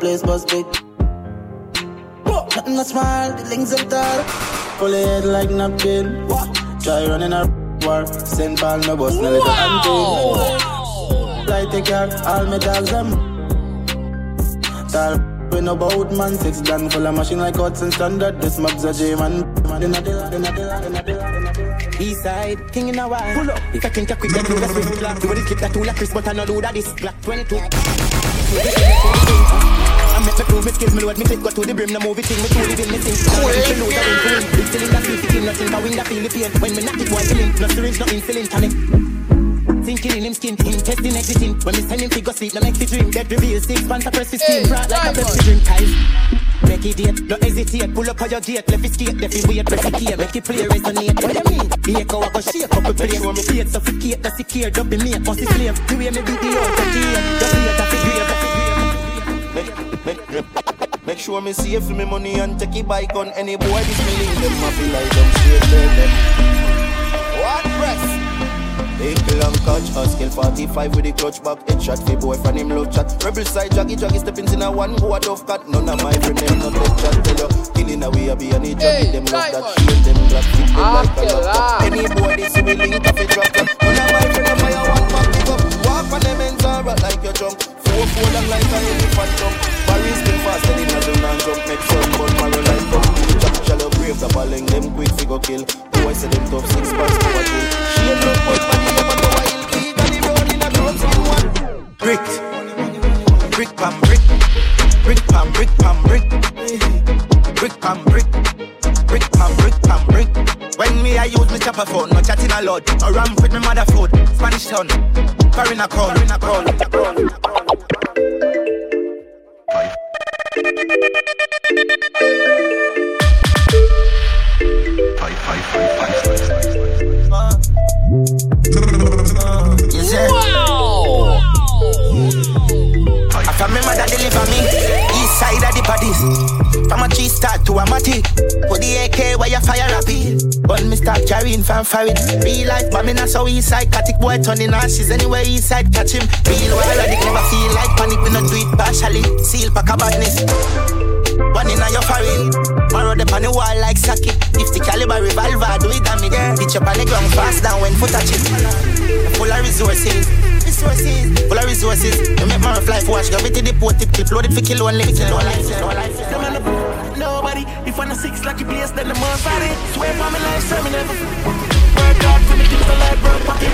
Place bus big. Nothing a smile, the links are tall. Pull your head like napkin. Try running a war. Send Paul no boss, no little auntie. Light the car, all my dogs them. Tall we no bout man, six gun full of machine like Hudson standard. This mob's a J man. Man in a dilla, in a dilla, in a dilla. East side, king in a while. Pull up. If I think I quick, then do the swing clap. Do the clip that tool like Chris, but I no do that. This Glock 22. [laughs] I make me prove me skills, me load me clip, go to the brim, no movie thing, me truly will me sing. Cool. Me lose, I win to win. Big still in the field, fitting nothing, but win the feel the pain. When me knock it, boy, killing. No syringe, no insulin, tonic. Thinking in him skin, intestine exiting. When me send him figure sleep, no make the dream. Dead reveal, six pants, I press his skin. Brought like a Pepsi drink, ties. Make it date, no hesitate. Pull up on your gate, left it skate, left it wait, press it key. Make it play, resonate. What you mean? The echo, I go shake up a plate. Show me plate, suffocate, that's secure. Drop me mate, must slave. The way me beat the out of the end. The plate, that's the grave, that's the grave. Make, make, make sure me save me money and take it bike on any boy. This me link them feel like I'm straight them. What press? Vehicle and catch a skill 45 with the clutch back. Headshot for boy from him love chat. Rebel side jaggy jaggy stepping in a one go a dove cut None of my friend them not let chat tell you Killing a be a need jaggy them love that shield them glass keep them like a laptop. Any boy they see me link off a drop top None of my friend them fire one back pick up. Walk on them ends and rat like you jump Four four long like a elephant jump kill. Boy them tough six a She a love but body never go wild. Legally roll in a clothes in one Brick, brick pam brick, brick pam brick pam brick, brick pam brick, brick pam brick pam brick. When me I use me chopper phone, no chatting a lot. A ram with me mother food, Spanish town, foreign a call, a call. Deliver me. East side of the bodies From a tree start to a matty. Put the AK where you fire rapid When me start carrying from foreign Real life but me not so east side. Catic boy turning ashes anywhere east side. Catch him. Real wild addict never feel like panic. We not do it partially. Seal pack a badness one in a your foreign. Marrow the on the wall like socket 50 caliber revolver do it damage Pitch up on the ground fast down when foot touch it. Full of resources. Resources. Full of resources. You make my fly for watch Go to the port tip clip Loaded for kill only Kill only Them on the nobody. If I'm a six lucky place, then the most body. Swear for my life, so me never. Work hard for me keep the life broke pocket.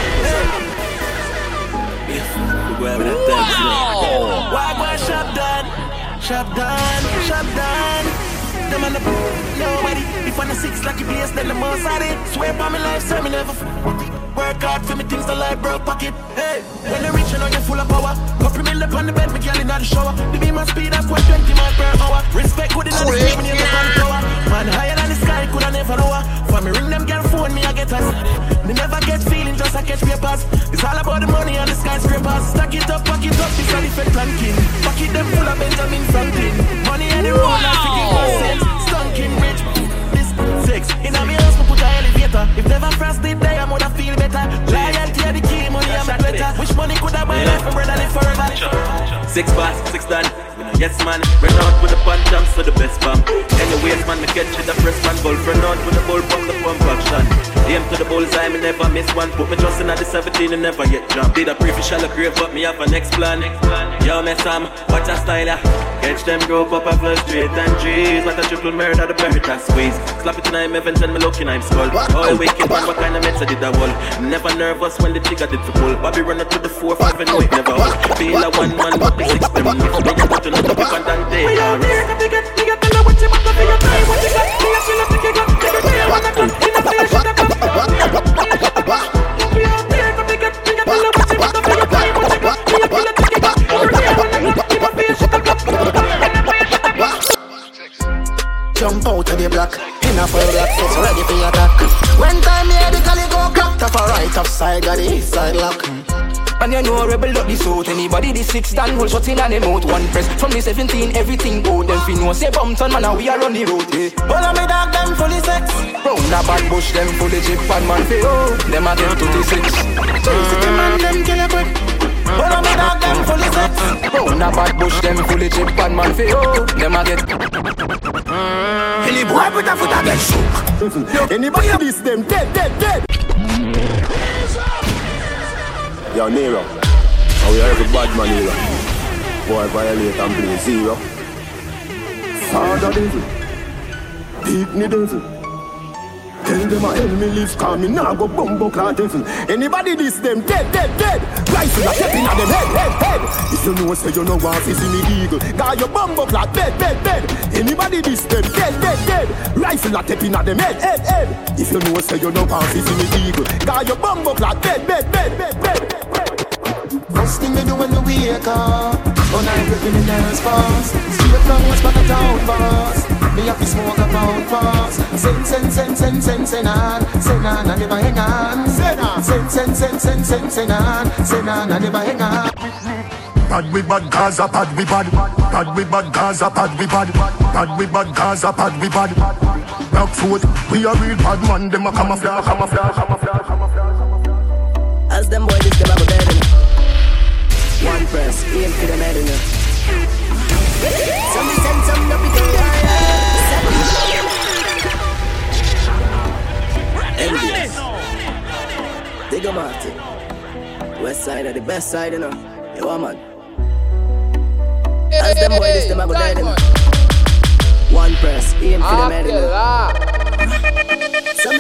Wow. Why go shop done? Shop done, shop done. Them on the nobody. If on the six lucky place, then the most at it. Swear by my life, so me never. Work hard for me things the like broke pocket. Hey, when you reach, you know you're full of power. Couple me up on the bed, me girl in the shower. The beam my speed, what 20 miles per hour. Respect good in the when you're the power. Man higher than the sky, coulda never know. For me ring them girl phone, me I get us. Me never get feeling, just I catch papers. It's all about the money and the skyscrapers. Stack it up, pack it up, this a different planking. Pocket them full of Benjamin Franklin. Money and the road, like 50%. Stunking rich, this six. In a me house, elevator. If never frost did die, I'm gonna feel better. Loyalty are the key, money I'm a better. Which money could I buy life, my brother live forever? Six bars, six done. Yes man, run out with the pan jumps to the best fam. Anyways man, me catch it the press man. Golf run out with the ball from the pump action. Aim to the bullseye, me never miss one. Put me trust in at the 17 and never yet jump. Did a pre for shallow grave, but me have a next plan. Yo, me Sam, watch a style. Catch them grow up, I straight and trees. What a triple murder, the bird I squeeze. Slap it in I'm heaven, tell me looking I'm skull. Oh, wicked man, what kind of meds I did I wall? Never nervous when the trigger did to pull. Bobby run up to the 4 5 and no, it never hold. Feel a one man, but the six them. If you want to know, pick on Dante. We are here, got to get, we got to know what you want to be. Your time, what you got, me a feel like you got. Take a day, wanna come, in a place, shut up. We are here, got to get, we got to know Jump out of the block, in a full black six, ready for attack. When time here, the gully go crack, top a right, top side, got the east side lock. And you know rebel up the suit. Anybody the six stand hold shot in and them out. One press from the 17 everything go Them fi know say Bumpton man and we are on the road eh. All of me dog them fully sex. Round a bad bush them fully chip and man fi oh Them a get 26 Chase the man them kill a quick. All of me dog them fully sex. Round a bad bush them fully chip and man fi oh Them a get Any boy put a foot against shook. [laughs] Anybody this them dead, dead, dead Yo, Nero. How we are every bad man here. Boy, violate and play zero. Father devil. Me devil. Tell them I help me live calm, me nah go bumbo clan devil. Anybody this them dead, dead, dead. Rifle a stepping at them head, head, head. If you know say you know to see me eagle, got your bumbo clan dead, dead, dead. Anybody this them dead, dead, dead. Rifle a stepping at them head, head, head. If you know say you know to see me eagle, got your bumbo clan dead, dead, dead, dead, dead. First thing me do when me wake up I gripping the dance fast Straight from what's back a town fast Me have to smoke a pound fast Send, send, send, send, send, send on Send on and never hang on Send on Send, send, send, send, send, send on Send on and never hang on Bad we bad, Gaza bad we bad. Bad we bad, Gaza bad we bad. Bad we bad, Gaza bad we bad. Black foot, we a real bad man. Them a camouflage, camouflage, camouflage, camouflage. Aim for in it. Some send some no pick Evidence. Digga Marty. West side are the best side, you know. Yo, man. As them boys, this them a bed in it. One press, aim for in it. Some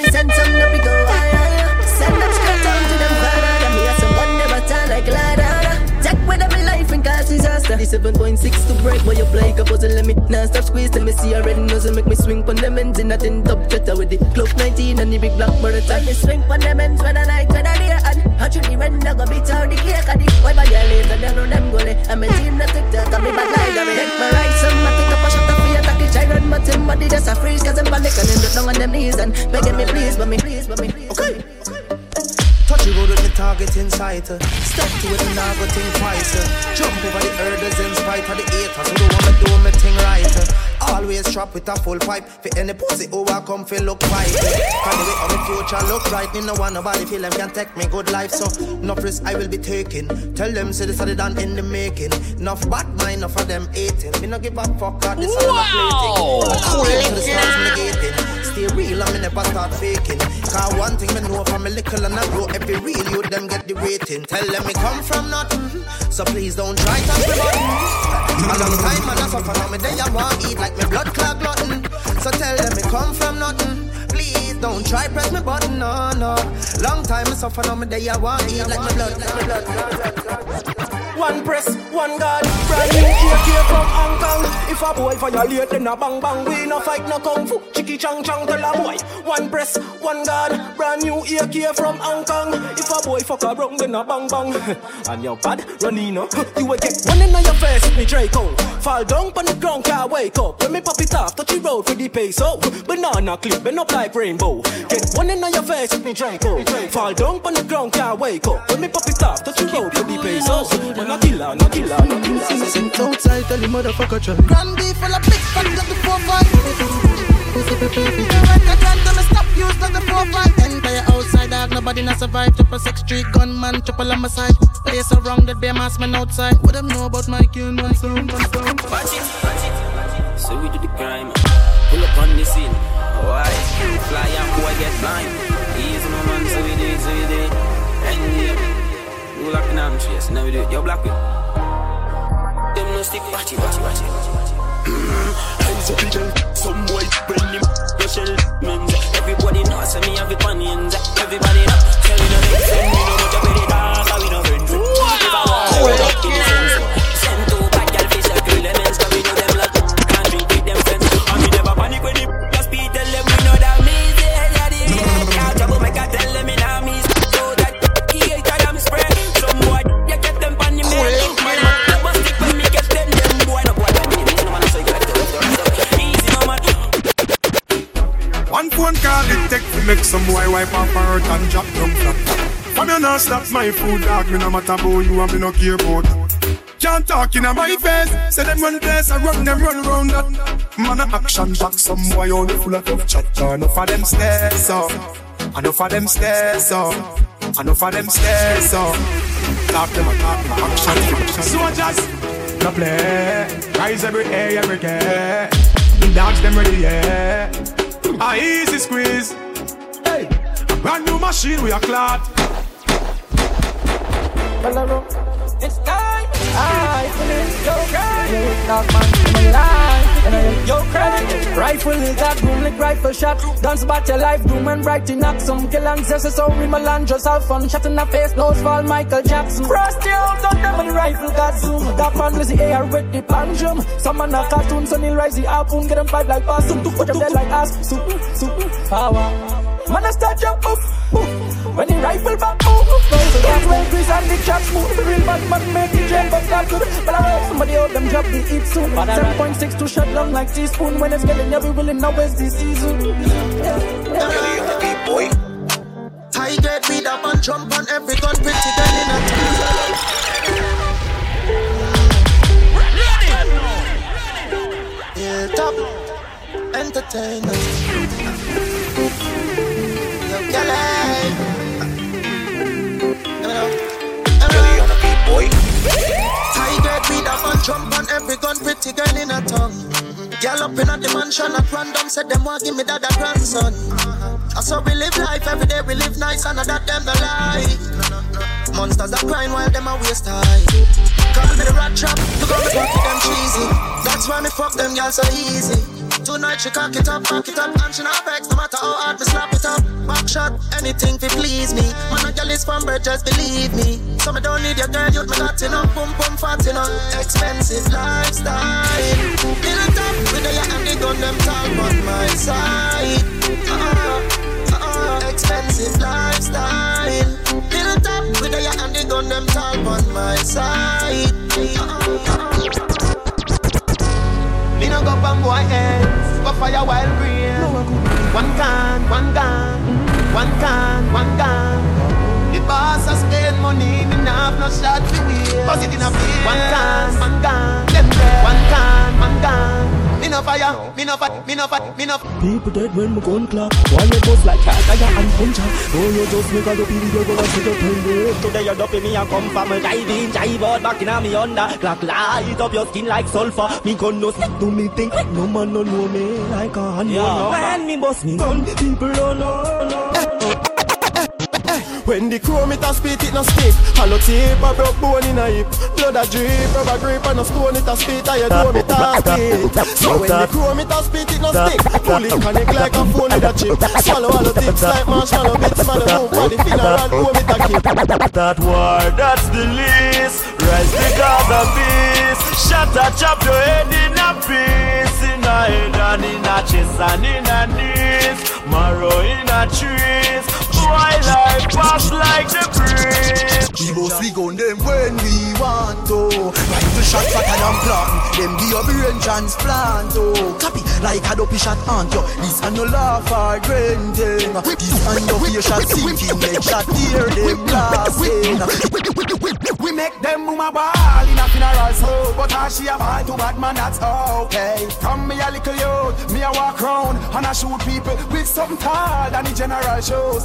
7.6 to break but you play a puzzle Let me now stop squeeze Let me see a red nozzle Make me swing pon them ends In a tin top cheddar with the Glock 19 And the big black bird Let me swing pon them ends When I night when I day And actually when I go beat out the cake And the boy by your later They know them gully And my team not tick tock And me bad like that Take my right some I take up a shot of fear Attack the giant My team body just a freeze Cause I'm panic And up down on them knees And begging me please But me please But me please Okay Road with the target in sight. uh. Step to it and I go think twice. uh. Jump over the hurdles in spite of the haters who don't wanna do me thing right. Always trap with a full pipe. For any pussy who I come feel look right. Can the way how my future look right. Me no want nobody feel them can take me good life. So no risk I will be taking. Tell them say this the done in the making. Enough bad mind, enough of them hating. Me no give a fuck God, this all Wow. I'm Cool plating. it The now. Stay real and me never start faking. Cause one thing me know from a little and I grow every real you them get the rating. Tell them me come from nothing. So please don't try to me long time man I suffer now me day I want eat like me blood clot glutton. So tell them me come from nothing. Please don't try press me button, no, no. Long time I suffer now me day I want eat like me blood, like me blood. One press, one gun, brand new AK from Hong Kong. If a boy violate, then a bang bang. We no fight, no kung fu. Chicky chang chang, tell a boy. One press, one gun, brand new AK from Hong Kong. If a boy fuck a wrong, then a bang bang. [laughs] and your bad, Ronino. [laughs] You will get one in your face, with me Draco. Fall down on the ground, can't wake up. When me pop it off, touch the road for the peso. Banana clip, bend up like rainbow. Get one in your face, with me Draco. Fall down on the ground, can't wake up. When me pop it off, touch the road for the peso. When I killer, no killer, no killer. Sent outside, tell the motherfucker try. Grand beef full of big fat, got the four five. I can't gonna stop use like the four five. Empire outside, dog, nobody not survive. Triple six street gunman, triple on my side. Place around that bear mass man outside. What them know about my kill, one sound, one sound. Watch it, watch it. So we do the crime. Pull up on the scene. Why? Fly and boy get blind. Easy no man, so we do it, so we do it. And yeah, you lock in arm chase. Now we do it. Yo, black it them no stick. Watch it, watch it, watch it, watch it. Hands up. Some boy bring him the shell. Everybody knows me have it on. Everybody know. Tell me no make friend. Phone call it take to make some boy wipe off her hurt and drop down flat. From you not stop my food dog, me no matter about you and me no care about. Can't talk in my face, say them run place, I run them run round that. Man a action back, some boy only full of tough chat. Enough of them stairs up, enough of them stairs up, enough of them stairs up. Talk them a talk, action, action. Soldiers, no play, rise every day, every day. The dogs them ready, yeah. A easy squeeze. Hey, a brand new machine we are clad. It's time. I yo cry. Yeah, man my life. Yo cry. Rifle is that boom like rifle shot. Dance about your life, doom and bright in knock some kill and zest. So we Milan just have fun. Shot in the face, nose fall Michael Jackson. Frost you out on them and the rifle got zoom. That man with the air with the. Some man a cartoon, so he'll rise the harpoon. Get them fight like possum. Put them dead like ass. Super, super power. Man, I start jump up. When the rifle back move, so that's when Chris and the chaps move. The real bad man make the jump up that good. But I heard somebody out them drop the eat soon. 7.6 to shut long like teaspoon. When it's getting every willing now is the season. boy. High grade weed up and jump on every gun, pretty girl in a Yeah, top entertainment. Jump on every gun, pretty girl in a tongue. Girl up in at the mansion at random, said them want give me that a grandson. I saw we live life every day, we live nice, and I that them the lie. Monsters that crying while them a waste time. Call me the rat trap, look how me pocket them cheesy. That's why me fuck them girls so easy. Tonight she cock it up, back it up, and she not vex no matter how hard me slap it up. Back shot, anything to please me. Man a girl is from birth, just believe me. So me don't need your girl, youth me got enough, boom boom fat enough. Expensive lifestyle. Built up with the and the gun them talk on my side. Uh-uh, uh-uh, expensive lifestyle. Built up with the and the gun them talk on my side. Uh-uh, Me no go from boy ends, go fire wild green. One can, one gun, one can, one gun. The boss a spend money, me nah have no shot to. Bust it in a. One can, one gun. One can, one gun. Me no fire, me no fire, me no fire, me no. People dead when my gun clap. Why you bust like cat, I and puncher. Oh, you just make a dope video, gonna see the thing. Today you're dopey me, I come from a jive in, jive out back in a me under. Clock light up your skin like sulfur. Me gun no stick to me thing. No man no know me like a hand. Yeah. When me bust me gun, people don't know. When the chrome it a spit it no stick Hollow tip a broke bone in a hip. Blood a drip, rubber grip and a stone it a spit. You know me talk it So when the chrome it a spit it no stick Pull it connect like a phone with a chip. Swallow all the tips like marshmallow bits Man a move for the funeral home it a keep. That war, that's the least. Rise the because of peace. Shut a chop your head in a piece. In a head and in a chest and in a knees. Marrow in a trees. Boy life pass like the breeze. We boss we gun them when we want to. Rifle shot fatter than plant. Them give your brain transplant oh. Copy like a dopey shot aunt yo. This and no laugh or granting. This and your fear shot sinking. Leg shot tear them blasting. We make them woman ball in a funeral so But how she a ball to bad man that's okay From me a little youth, me a walk round And I shoot people with something tall than the general shows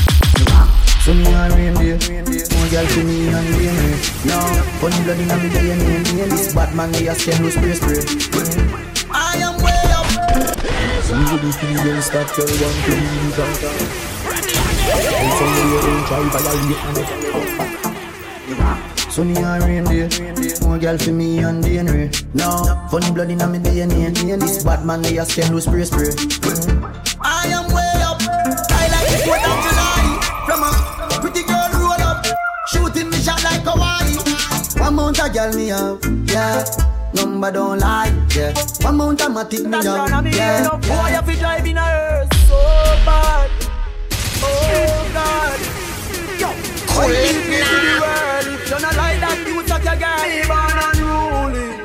So me a reindeer. More girl to me and DNA No, funny blood inna me DNA This bad man they a skin with spray spray. I am way up. Usually females start tell one to leave out And some of you don't try violate and So me. A reindeer. More girl for me and DNA No, funny blood inna me DNA This bad man they a skin with spray spray girl me have, yeah. Number don't lie, yeah. One mount a matic me have, yeah. Boy, if you drive in a hearse so bad Oh God Yo, Cool I it leave me to the world If you're not like that, you suck your girl Me born unruly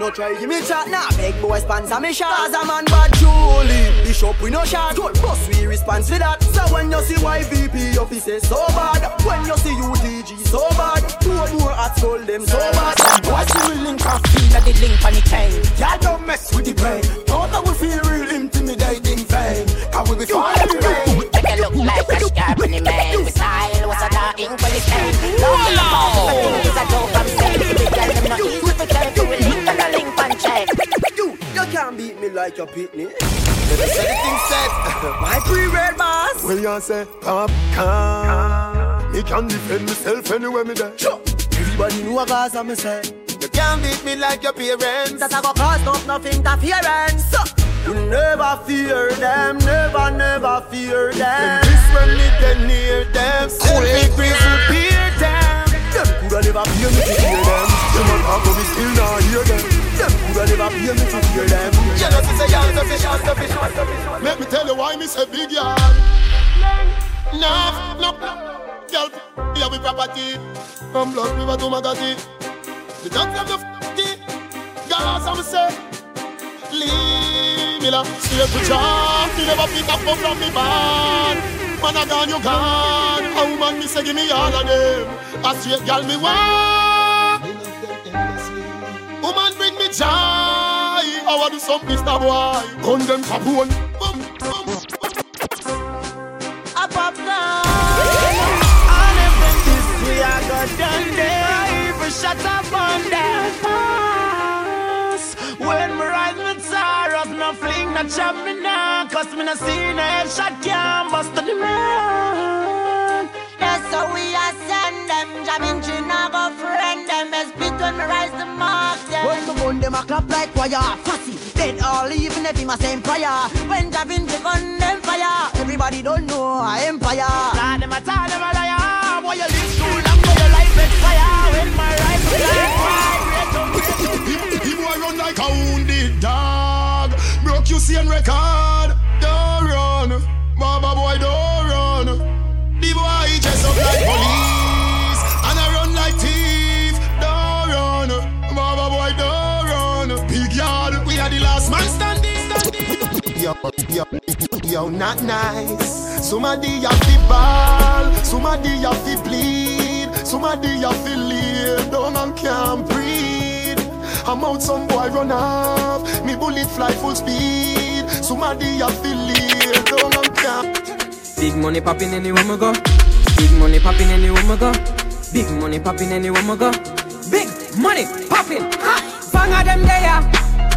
No try. Give me chat, nah Big boy sponsor me shot. Cause a man bad truly. Bishop we no shot. Good boss we response to that. So when you see YVP officers so bad. When you see UTG so bad. Two more at soul them so bad. Watch you will link off feel that the link on the chain. Y'all don't mess with the brain. Thought I would feel real intimidating fame. I will be fine in the rain Make it look like a scarp in the man. With style, what's a dark ink when it's pain Don't feel about it, I think it's can't beat me like your pitney. Let me say the thing said. My pre-red boss. Well, you say, come, come. Me can defend myself anywhere me there. Sure. Everybody know a cause I'm say. You can't beat me like your parents. That I go cause not nothing interference. So. You never fear them, never, never fear them. And this when me then near them. Cool. Self-imprisoned people coulda never fear me to hear them Them on top of me still not hear them Them coulda never fear me to hear them You know, say, y'all selfish, y'all selfish, y'all selfish. Let me tell you why me say big yard. Nah, no, girl, here we property. From Blood River to Magati. The dogs of the f***y. Girl, as I'm say. Leave me la, straight to job. Me never pick up up from me band. Man, I gone, you gone. A woman, me say, give me all of them. A straight girl, me want. Woman, bring me joy. I want to do some Mr. Boy. Gun them capone. Boom, boom. No fling, no chop me now Cause me no see no headshot Can't bust to the man That's how we are send them Jamming chin, I go friend them. Best beat when me rise the mark them When me gun them a clap like wire Fussy, dead all even if him a same prayer When Javin the gun them fire. Everybody don't know I empire Nah, them a tell them a liar. Boy you live too long but your life is fire When my record. Don't run, Baba boy, don't run. The boy dress up like police and I run like thief. Don't run, Baba boy, don't run. Big yard, we are the last man standing. standing. Yo, yo, yo, not nice. Somebody have to ball, somebody have to bleed, somebody have to lay down and can't breathe. I'm out, some boy run off, me bullet fly full speed. Somebody lay down and can't. Big money popping anywhere me go. Big money popping anywhere me go. Big money popping anywhere me go. Big money popping. Ha! Fang of them there.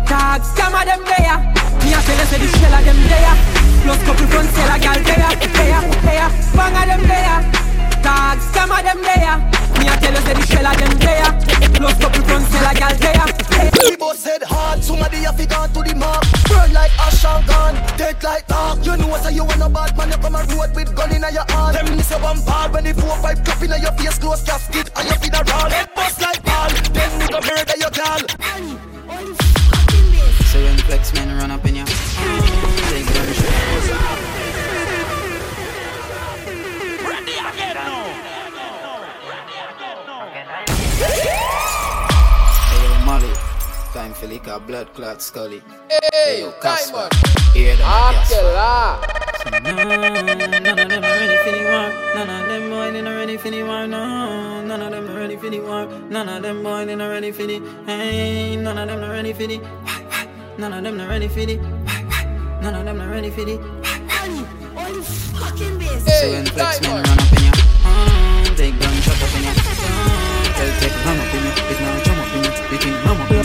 Tag scam of them there. Me a tell you say the shell of them there. Plus couple front a gal there, there, there. Bang them there. Some of them there. Me a tell you say the shell of them there. Plus couple front sell a gal there. We both said hard, somebody have it gone to the mark. Burn like ash and gone, dead like dark. You know say you want a bad man, you come a road with gun in your hand. Them miss a one ball when the four five drop in your face, close casket, and you feel a roll. Head bust like ball, then me come murder your gal. So when flex men run up in ya, time for lick a blood clot Scully. Hey yo, Casper, hear them Aquela. None of them are ready for the war. None of them boy they not ready for the war. No, none of them are ready for the war. None of them boy they not ready for the. Hey, none of them not ready for the. Why, why? None of them not ready for the. Why, why? None of them not ready for the. So when the flex men run up in ya, take gun shot up in ya, tell take gun up in ya, it now jump up in ya, you think mama up in ya.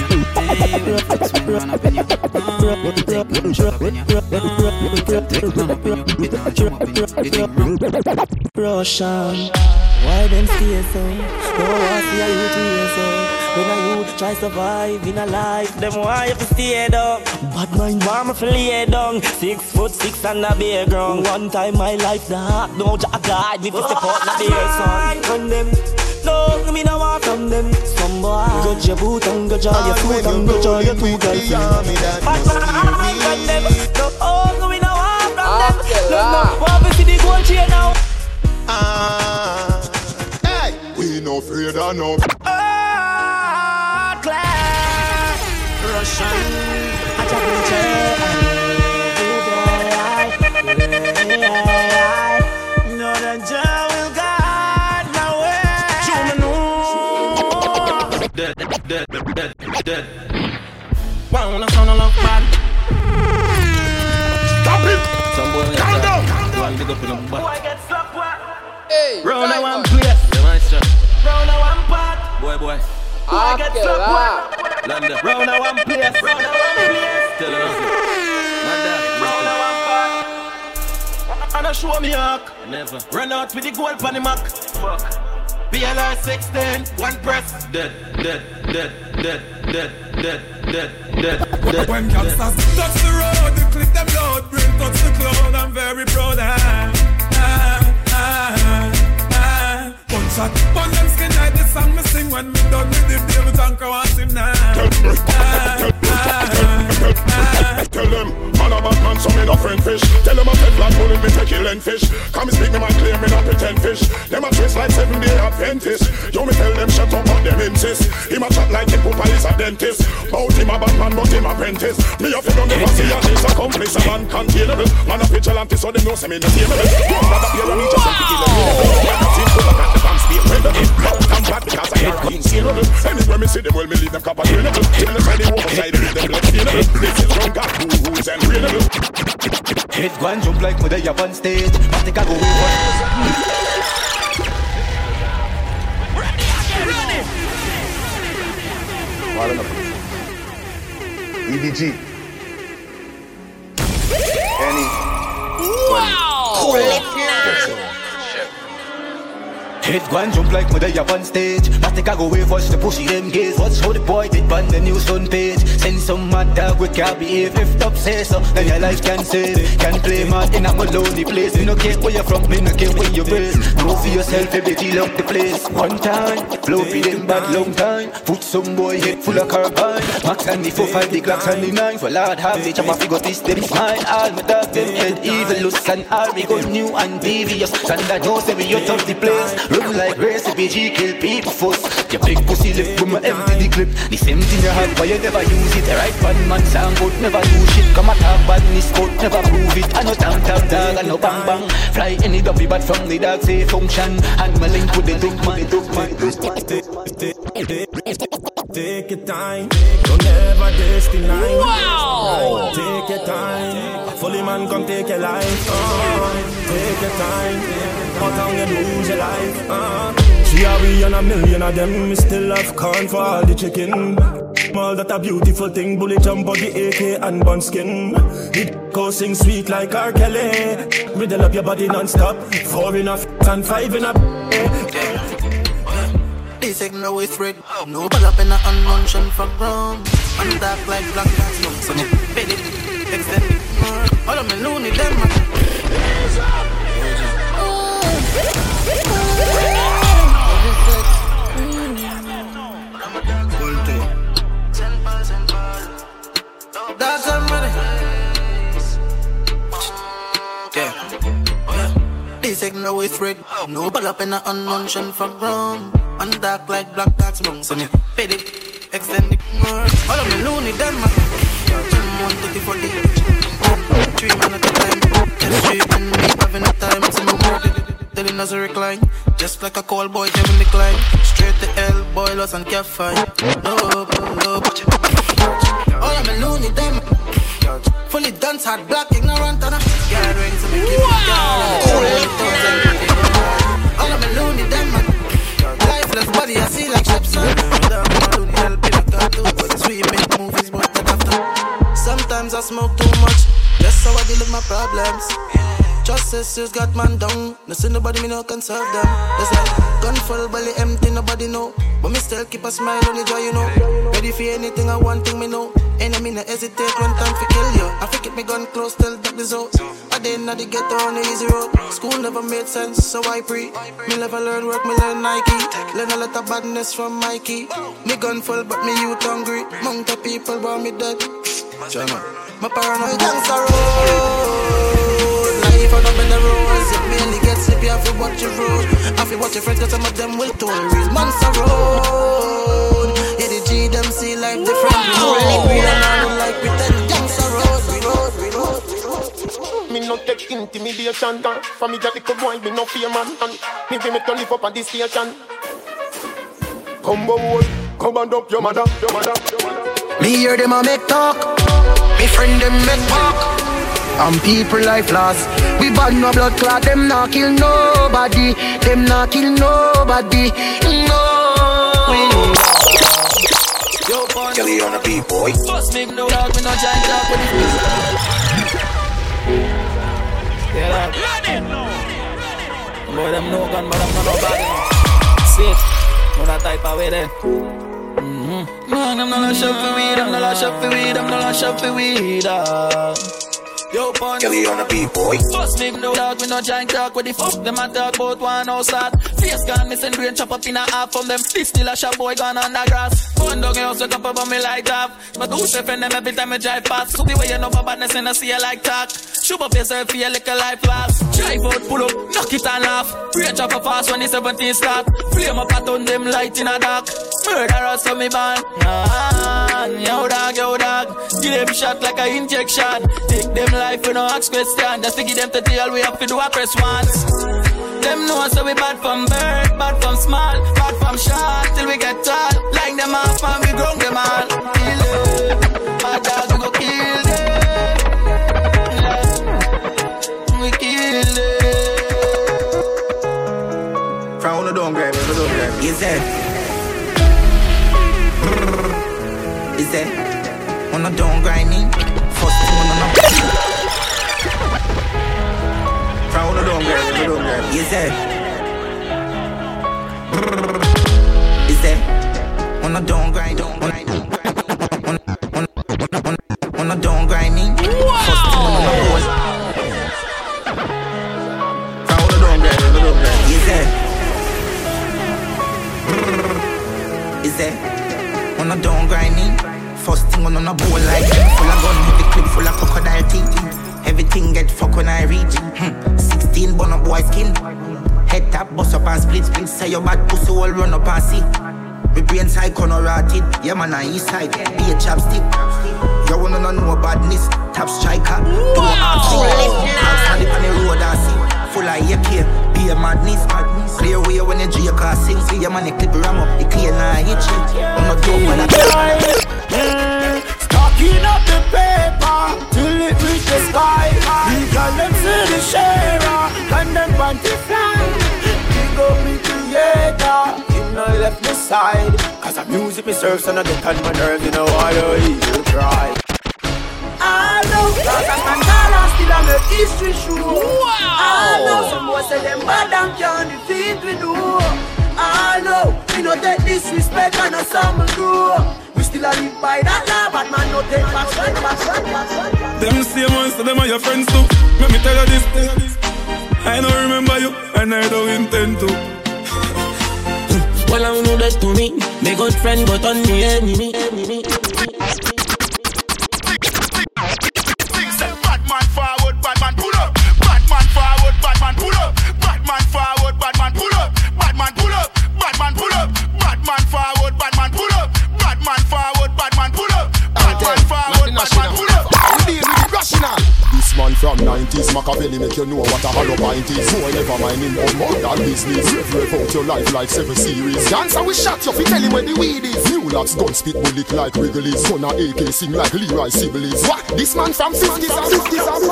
Russian, why them stay? Oh, I see how you. When a youth try survive in a life, them why you fi stay down. Bad mind want me fi lay down. Six foot six and a bare ground. One time my life dark, no jack guide me fi step out na bare sun. Run them. No, me no want from them. Some boy, go your boot and go draw your foot and go draw your two girlfriends. Bad mind run them. No, oh, me no want from them. No, no, want me see the gold chain now. Ah, hey, we no afraid of no. Russian, dead, dead. Wanna sound a love bad. Stop it! Some boy Calm down! One big up in the butt. Boy get slapped what? Hey, Round a one out. place. Yeah, man. Round a one part. Boy, boy. Boy get slapped what? London. Round a one place. Round a one place. Tell us. Man. Round a one part. And I show me hawk. Never. Run out with the gold pan the Mac. Fuck. BLR 16, one press. Dead, dead, dead, dead, dead, dead, dead, dead. When gangsters touch the road, the click them loud, brain touch the cloud, I'm very proud. Ah, ah, ah. Gunshot, burn them skin like the song me sing when me done with the devil tank I him now. Ah, Tell them, man a bad man, so me no friend fish. Tell them a pet black bullet, me take killing fish. Come speak me man clear, me not pretend fish. Them a twist like seven day Adventist. You me tell them shut up, but them insist. Him a chat like him poopa is a dentist. Bout him a bad man, but him apprentice. Me a figure never see a his accomplice. A man containable, man a vigilante, so them know say me no tameable. One from Spain Well, me block and bad because I are unsearable Anywhere me see them, well, me leave them copper trainable Tell them any woman side, leave them left feelable This is wrong, God, who rules and readable Head go. And jump like me there on stage. I think I go with one Ready, ready Hard enough EDG Any Wow! Cool it now! Head and jump like mother up on stage. But I go wave watch the pussy them gaze. Watch how the boy did on the news front page. Send some mad dog we can't behave. If top say so, then your life can save. Can't play mad in a lonely place. Me no care where you're from, me no care where you're based. Know for yourself, every deal up the place. One time, flow for them bad long time. Put some boy head full of carbine. Max and the four five, the clocks and the nine. For Lord have I'm a figure this them smile. All my dog them head evil, loose and all me go new and devious. And I know say me out of the place. Run like race, PG kill people first. Your big pussy left with my empty the clip. The same thing you have, but you never use it. Right one man sound good, never do shit. Come a talk badness, but never prove it. I know tam tam dog, I know bang bang. Fly any dopey, but from the dog say function. And my link with the duck, my duck, my Take your time, don't ever destiny. Wow. Take your time, fully man come take your life. Uh, take your time, how long you lose your life. Uh. See how we on a million of them, we still have corn for all the chicken. All that a beautiful thing, bullet jump body AK and bun skin. It goes sing sweet like R. Kelly. Riddle up your body non-stop. Four in a f- and five in a This ain't no way thread. No ball up in a unmentioned for ground. And dark like black cats, no. So me bed it, extend it more. All of me loony them. That's no way thread. No ball up in a unmentioned for ground. And dark like black cats, no. So me bed it, extend it more. All of me loony them. One thirty for the Three man at a time. Just three me having a time. So me word telling us to recline. Just like a call boy, Kevin decline. Straight to hell, boilers and cat fight. No, no. All of me loony them. Fully dance hard, black, ignorant, and a girl ring to me. All of me loony them. Lifeless body, I see like ships. Sweet make movies, but that after. Sometimes I smoke too much. That's how I deal with my problems. Just sisters got man down. No see nobody me no can serve them. It's like gun full belly empty, nobody know. But me still keep a smile on the jaw, you know. Ready for anything, I want thing me know. Enemy no hesitate one time for kill you. I keep me gun close till that is out. I didn't know the ghetto on the easy road. School never made sense, so I pre. Me never learn work, me learn Nike. Learn a lot of badness from Mikey. Me gun full, but me youth hungry. Mount of people want me dead. China. My paranoid gangster road. Life on up in the roads. It mainly gets sleepy. I feel watch your road. I feel watch your friends, cause some of them will tolerate. Monster road. Yeah, the G them see life different. Wow. We don't like pretend. Gangster road. We road, we road, we road. Me no take intimidation For me just little boy, me no fear man And me be me to live up at this station Come boy, come and up your mother, your mother, your mother Me hear them a make talk, me friend them make talk. And people life lost. We bad no blood clot, them not kill nobody. Them not kill nobody. No. Kelly on the beat, boy. Bust me no dog, me no giant dog with the Yeah, dog. Boy, them no gun, but them no no bad enough. See it? No that type of way then. Mm-hmm. Man, I'm not a shop for weed, I'm not a shop for weed, I'm not a shop for weed. Uh. Yo, pun. Kelly on the beat, boy. Bust me no dog, me no giant talk with the fuck. Them a talk about one house that Face gone, missing brain chop up in a half from them. This still a shop boy gone on the grass. Fun dog, you also cup up me like that. But who defend them every time I drive past. So the way you know my badness and I see you like talk. Shoot up yourself, feel like a life loss Drive out, pull up, knock it and laugh. Chop up fast when the 17 start. Flame up a ton, them light in a dark. Murder Murderers to me ban ah, Yo dog, yo dog. Give them shot like a injection. Take them life, we no ask question Just to give them to tell we have to do a press once Them know so we bad from birth Bad from small, bad from short Till we get tall Like them off and we ground them all Kill them Bad dog, we go kill them yeah. We kill them Crown the don't grab it, don't grab it. Is that? Is that? It, don't Me brain side rotted Yeah man, I east side. Be a chapstick. You wanna know badness? Tap striker. Do a arm thing Stand up on the road and see. Full of AK Be a madness. Clear way when you drink or sing. See your man, the clip ram up. The clear now hit you. I'm not dope man, I Stocking up the paper till it reach the sky. Legal them see the sharer. And them want to fly. Big up me creator, him no left me side. Cause I The music me serve, son of get on my nerves, you know why you cry. I know, cause as man call still I make history show. I know, some boys say them bad and can't defeat we do. I know, we no take disrespect and no some grow. We still a live by that law, but man no take back, back, back, back, back. Them same ones, so them are your friends too. Let me tell you this. I don't remember you, and I don't intend to. Well, I know that to me. My good friend, but on me enemy. enemy. Machiavelli make you know what a hollow pint is. So never mind him on more than business. Rev out your life like seven series. Dance and we shot you fi tell him where the weed is. New lots gun spit bullet like Wrigley's Gun a AK sing like Leroy Sibbles What? This man from 50s and 50s and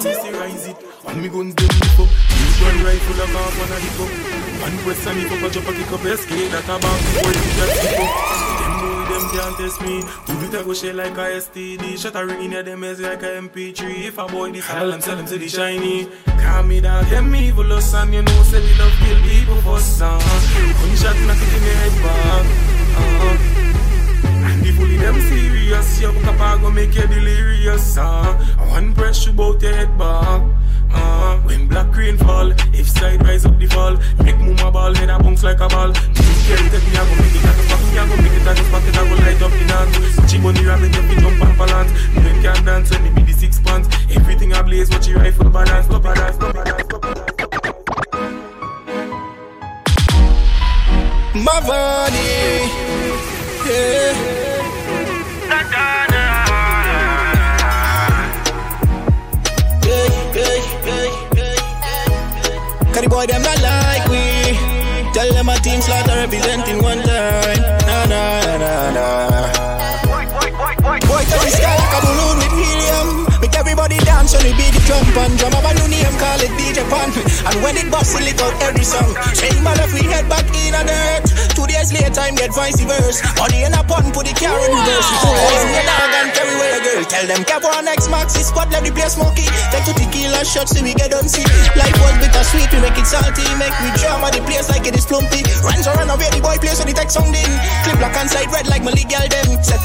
50s and rise it. And me guns them dip up. Me gun rifle a half on a dip up. One question if I drop a kick up SK That a bomb before you get skip up them can't test me. Do it a go share like a STD. Shut a ring in your them as like a MP3. If a boy this hell, I'm selling to the shiny. Call me dog, them evil us and you know say we love kill people for some. When you shot, not taking your head back. Uh-huh. And the fully them serious, your papa go make you delirious. Uh. One press you bout your head back. Uh, when black rain fall, if side rise up the fall, make mama ball, head a bounce like a ball. Dance. She money rabbit, jump in, jump and balance. Men can dance when it be the six pants. Everything I blaze, watch your rifle balance, stop it, stop it, stop it. My body, yeah. Cause the boy them not like we Tell them a team slaughter representing one line Nah, nah, nah, nah Boy touch the sky like a balloon with helium Dance we beat the drum and drum Have a new name, call it DJ Pan. And when it bust, it out every song. Same man if we head back in on dirt. Two days later, time get vice versa. Body in a pun, put the car in reverse. Boys in your dog and carry away a girl. Tell them cap on X Max, this squad let the place smoky Take two tequila shots till we get on see. Life was bitter sweet, we make it salty. Make me drama the place like it is plumpy. Runs around away the boy place so the tech sounding Clip black and side red like my legal them Set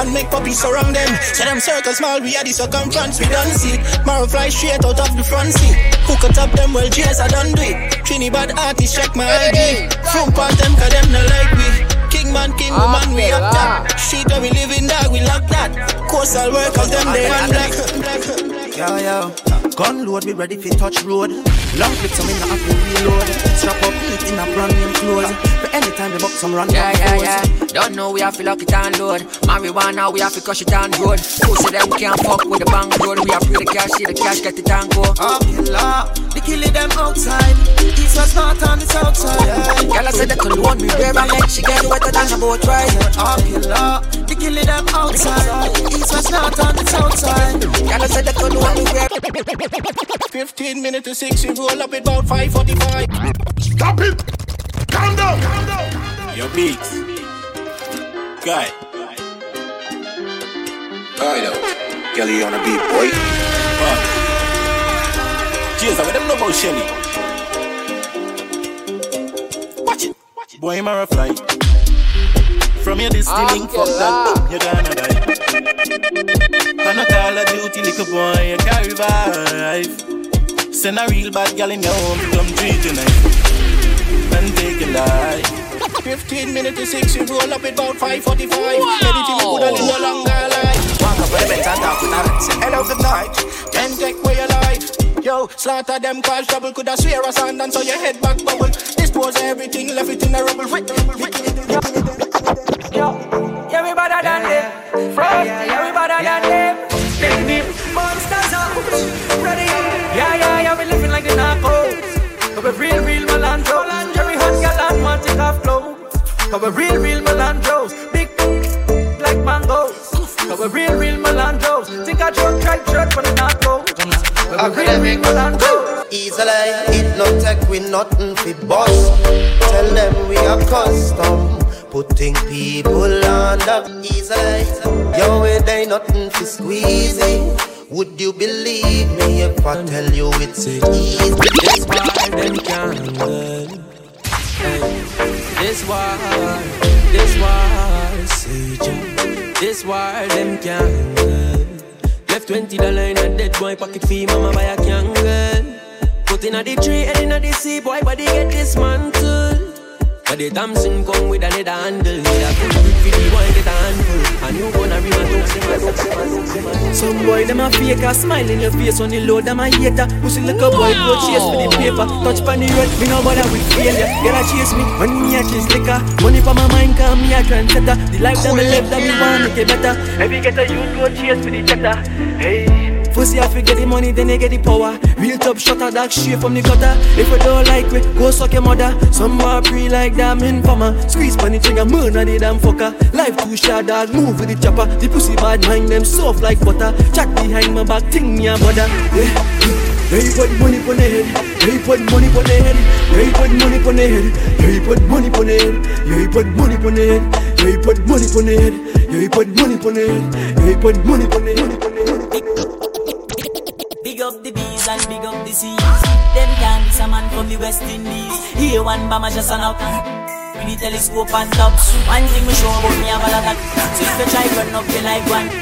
and make puppies surround them. Say them circle small, we are the circumference. We don't see Marrow fly straight out of the front seat. Hook it up them well, Jays I done do it. Trini bad artist check my ID From part them cause them no like we King man, king ah, woman, we up top Street where we live in dog, we lock that. Coastal workers, them they on black. Yo, yo Gun load, we ready for touch road. Long clips, I'm in the have to reload. Strap up, neat in a brand new clothes. For anytime they buck some run Yeah, yeah, yeah. Don't know we have to lock it and load Marijuana, we have to crush it and road. Pussy them can't fuck with the bank road? We have to the cash, see the cash, get it and go Up in law, they killing them outside. East was not on the south side. Girl, I said that alone, we wear a leg She get wetter than a boat ride. Up in law, they killing them outside. East was not on the south side. Girl, I said that alone, we wear 15 minutes to 6, you roll up at about 5.45 Stop it! Calm down! Calm down! Your beats Guy I know. Kelly on a beat, boy. Fuck. Cheers, I them know about Shelly. Watch it. Boy, I'm a fly. From your distilling, fuck that, boom, you're gonna die. Can I call a duty, little boy, you can't revive. Send a real bad gal in your home to come treat you nice. And take a life. 15 minutes to 6, you roll up at about 5.45 wow. Anything you could have live no longer life Walk up with the bench and talk with a rat Say end of the night, then take away your life Yo, slaughter them cause trouble Could have swear a sand and so your head back bubble Dispose everything, left it in a rubble Yo, yeah, we better than them Front, yeah, we better than them Baby, monsters out. Ready, yeah, yeah, yeah, we living like the narcos. But we real, real Melandro Jerry hot girl and want take off clothes Cause we real, real Melandros Big like mangoes. Cause we real, real Melandros Think I joke, try shirt for the narcos real Melandros Easily, it no take we nothing fi boss. Tell them we are custom Putting people under easy. Yo, it ain't nothing to squeezing. Would you believe me if I tell you it's easy? This war them can't win. Hey, this war, this war, Sage. This war them can't win. Left twenty dollar in a dead boy pocket fee, mama buy a candle. Put in a the tree, head in a the sea, boy body get dismantled. But the Thompson come with another handle. Need a good grip for the boy get a handful. And you gonna be my dog, Some boy them a fake a smile in your face on the load them a hater. Pussy like a boy go chase for the paper. Touch pan the road, me no bother with failure. Get a chase me when me a chase liquor. Money for my mind, cause me a trendsetter. The life that me live, that me want make it better. Every get a youth go chase for the cheddar. Hey. Pussy, I forget the money, then they get the power. Real top shutter, dark shit from the gutter. If you don't like me, go suck your mother. Some more pre like damn informer. Squeeze pon the trigger, murder the damn fucker. Life too short, dog, move with the chopper. The pussy bad mind, them soft like butter. Chat behind my back, think me a mother. Yeah. Hey, put money pon the head. Hey, put money pon the head. Hey, put money pon the head. Hey, put money pon the head. Hey, put money pon the head. Hey, put money pon the head. Hey, put money pon the head. Hey, put money pon the head. Big up the bees and big up the seas. Them can be some man from the West Indies. Here one bama just an out. With the telescope and top. One thing me show about me have a lot of. So if you try run up you like one.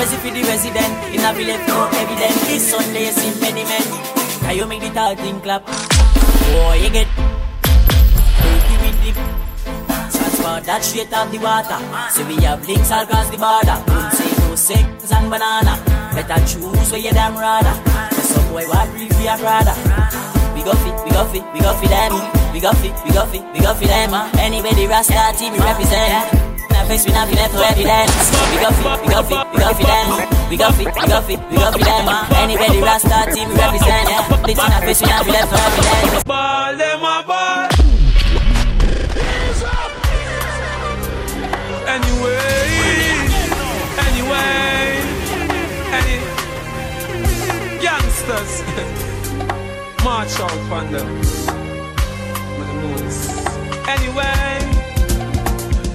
Resi for the resident in a village no evident. This Sunday many Can you make the tall clap? Boy you get. Turkey with the Transport that straight out the water. So we have links all across the border. Don't say no sex and banana. Better choose where you damn rather. Cause some boy what brief we are brother. We go fit, we go fit, we go fit them. We go fit, we go fit, we go fit them. Anyway, the Rasta team represent. Now face we not be left no evidence. We go fit, we go fit, we go fit them. We go fit, we go fit, we go fit them. The Rasta team we represent. The team that face we not be left no evidence. Ball them a ball. Anyway, anyway, any gangsters march out on them. Anyway,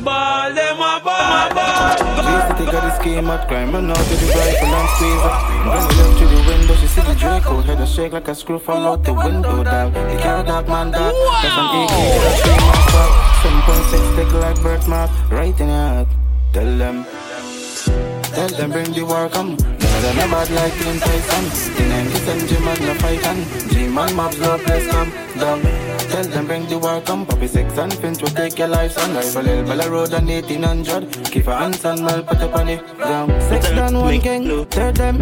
ball them a ball, ball. Basically got the scheme at crime Run out to the rifle and squeeze her When I look through the window she see the Draco Head a shake like a screw fall out the window dog The car dark man dog That's an AK that a scream and fuck 7.6 stick like birthmark Right in your heart. Tell them. Tell them bring the war come. Of them bad like Clint Tyson. The 97 G-Man no fight on G-Man mobs no place come down. Tell them bring the war come Poppy six and Finch will take your life son. Rival El Bella Road and 1800 Keep a hands on Mel put up on it ground. Six down one gang. Tell them.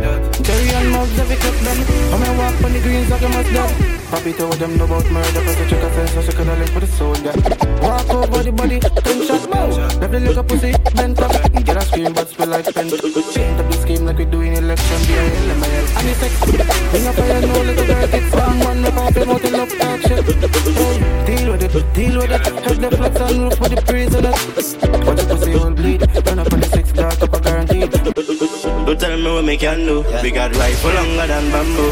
Jerry and Muggs every clip them. Come and walk on the greens like a must dead Poppy told them know about murder? Cause the check a sense so she coulda link with the soldier. Walk over the body Ten shot bow Left the little pussy Bent up Get a scream but spill like pen. Change up the scheme like we do in election Be a LMIL And the sex. Bring a fire no little girl Get some man Make off your mouth and love talk shit Hey, Deal with it Deal with it Head the flats and roof with the prisoners Watch the pussy all bleed Run up on the six dark up a guaranteed Don't tell me what me can do. We got rifle longer than bamboo.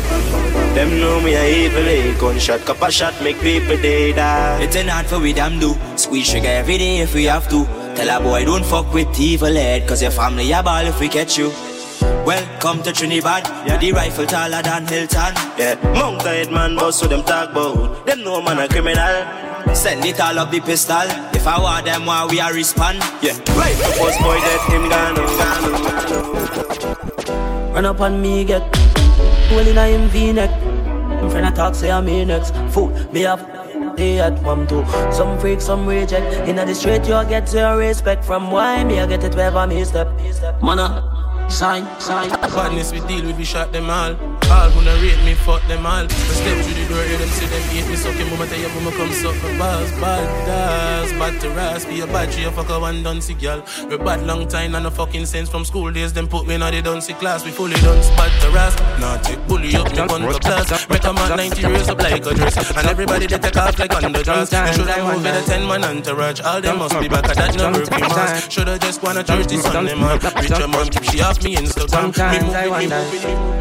Them know me a evil eh? Gunshot, cup a shot, make people dead. ah. It's an art for we damn do. Squeeze sugar every day if we have to. Tell a boy don't fuck with evil head, cause your family a ball if we catch you. Welcome to Trinidad, yeah. the rifle taller than Hilton. Yeah, Mount head man, boss so them talk about. Them know man a criminal. Send it all up the pistol. If I want them, why we are respond? Yeah, rifle boss boy dead him gone, oh, gone, oh, gone. Oh, Run up on me, get Hole in a him V-neck. Him friend a talk, say I'm me next. Fool, me have Day at one two Some freak, some reject. Inna the street you get your respect. From why me I get it wherever me step. Mana uh, Sign, sign Badness we deal with, we shot them all. All who not rate me, fuck them all. I step through the door, hear them say them hate me, suck him, mama tell your mama come suck my balls. Bad ass, bad to ras, be a a fuck a one dunsy girl. We bad long time and no fucking sense from school days. Them put me in the dunsy class, we fully done bad to ras. Take bully up, me gun to blast. Make a man 90 raise up like a dress. And everybody they take off like under dress. You should have moved with a 10 man entourage. All them must be back at that working mass. Shoulda just wanna church this them man. Rich your mom, keep she off me Instagram. Sometimes I wonder.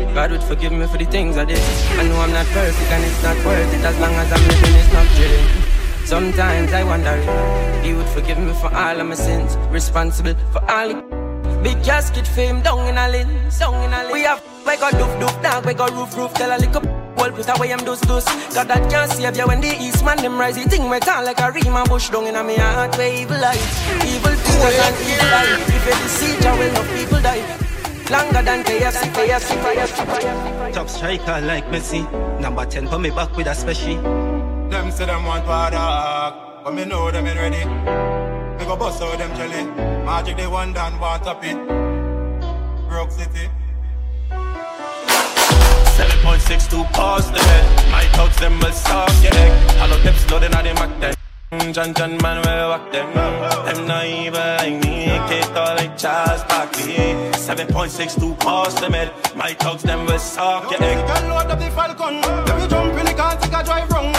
me. God would forgive me for the things I did. I know I'm not perfect and it's not worth it As long as I'm living it's not drilling Sometimes I wonder if He would forgive me for all of my sins. Responsible for all the Big casket fame down in a lane Down in a lane We have we got doof doof dog We got roof roof. Tell a little Well put away them dose dose God that can't save you when the east man them rise. The thing we call like a and bush down in a me heart. Where evil life Evil fingers and evil life If you deceive you will no people die Longer than KFC, KFC, KFC, KFC. Top striker like Messi. Number 10 for me back with a special. Them say them want product, but me know them ain't ready. Me go bust out them jelly. Magic they want done, want top it. Broke City. 7.62 past the head. My thoughts them will stop your egg. Hollow tips loading on the Mac 10. John John man will walk them. Them naive like me. Can't call like Charles Barkley. 7.62 past the head. My thoughts them will stop your egg. Can load up the Falcon. Let me jump in the car, take a drive wrong.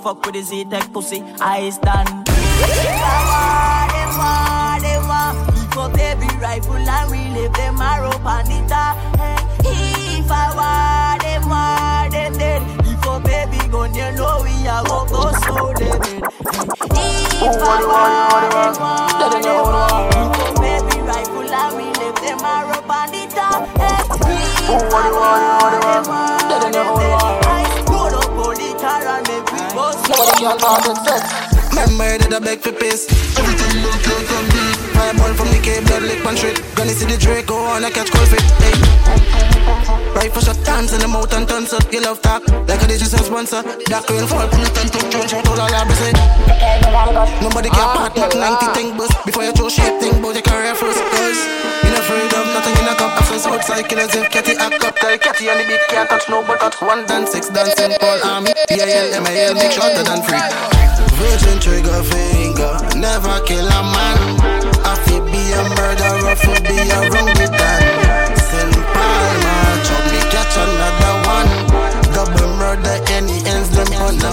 Fuck with the Z-Tech pussy. I stand so Remember that I beg for peace. Everything look like on I ball from the cave, blood lick pantry. Gonna see the Draco on, I catch cold fit. Hey. Right for shot times in the mouth and tons up. You love talk like a digital sponsor. Dark rain fall, pull it and took change out all our labs. Nobody can part not 90 thing bus. Before you throw shit, thing, but your career first. Cause you're not afraid of nothing in a cup. Access outside killers if Catty act up. Tell Catty on the beat can't touch no but touch one dance, six dancing, Paul Army. DIL, MIL, make sure that I'm free. Virgin trigger finger, never kill a man. I fit be a murderer, fit be a wrong Send Palma, chop me catch another one. Double murder, any ends them on the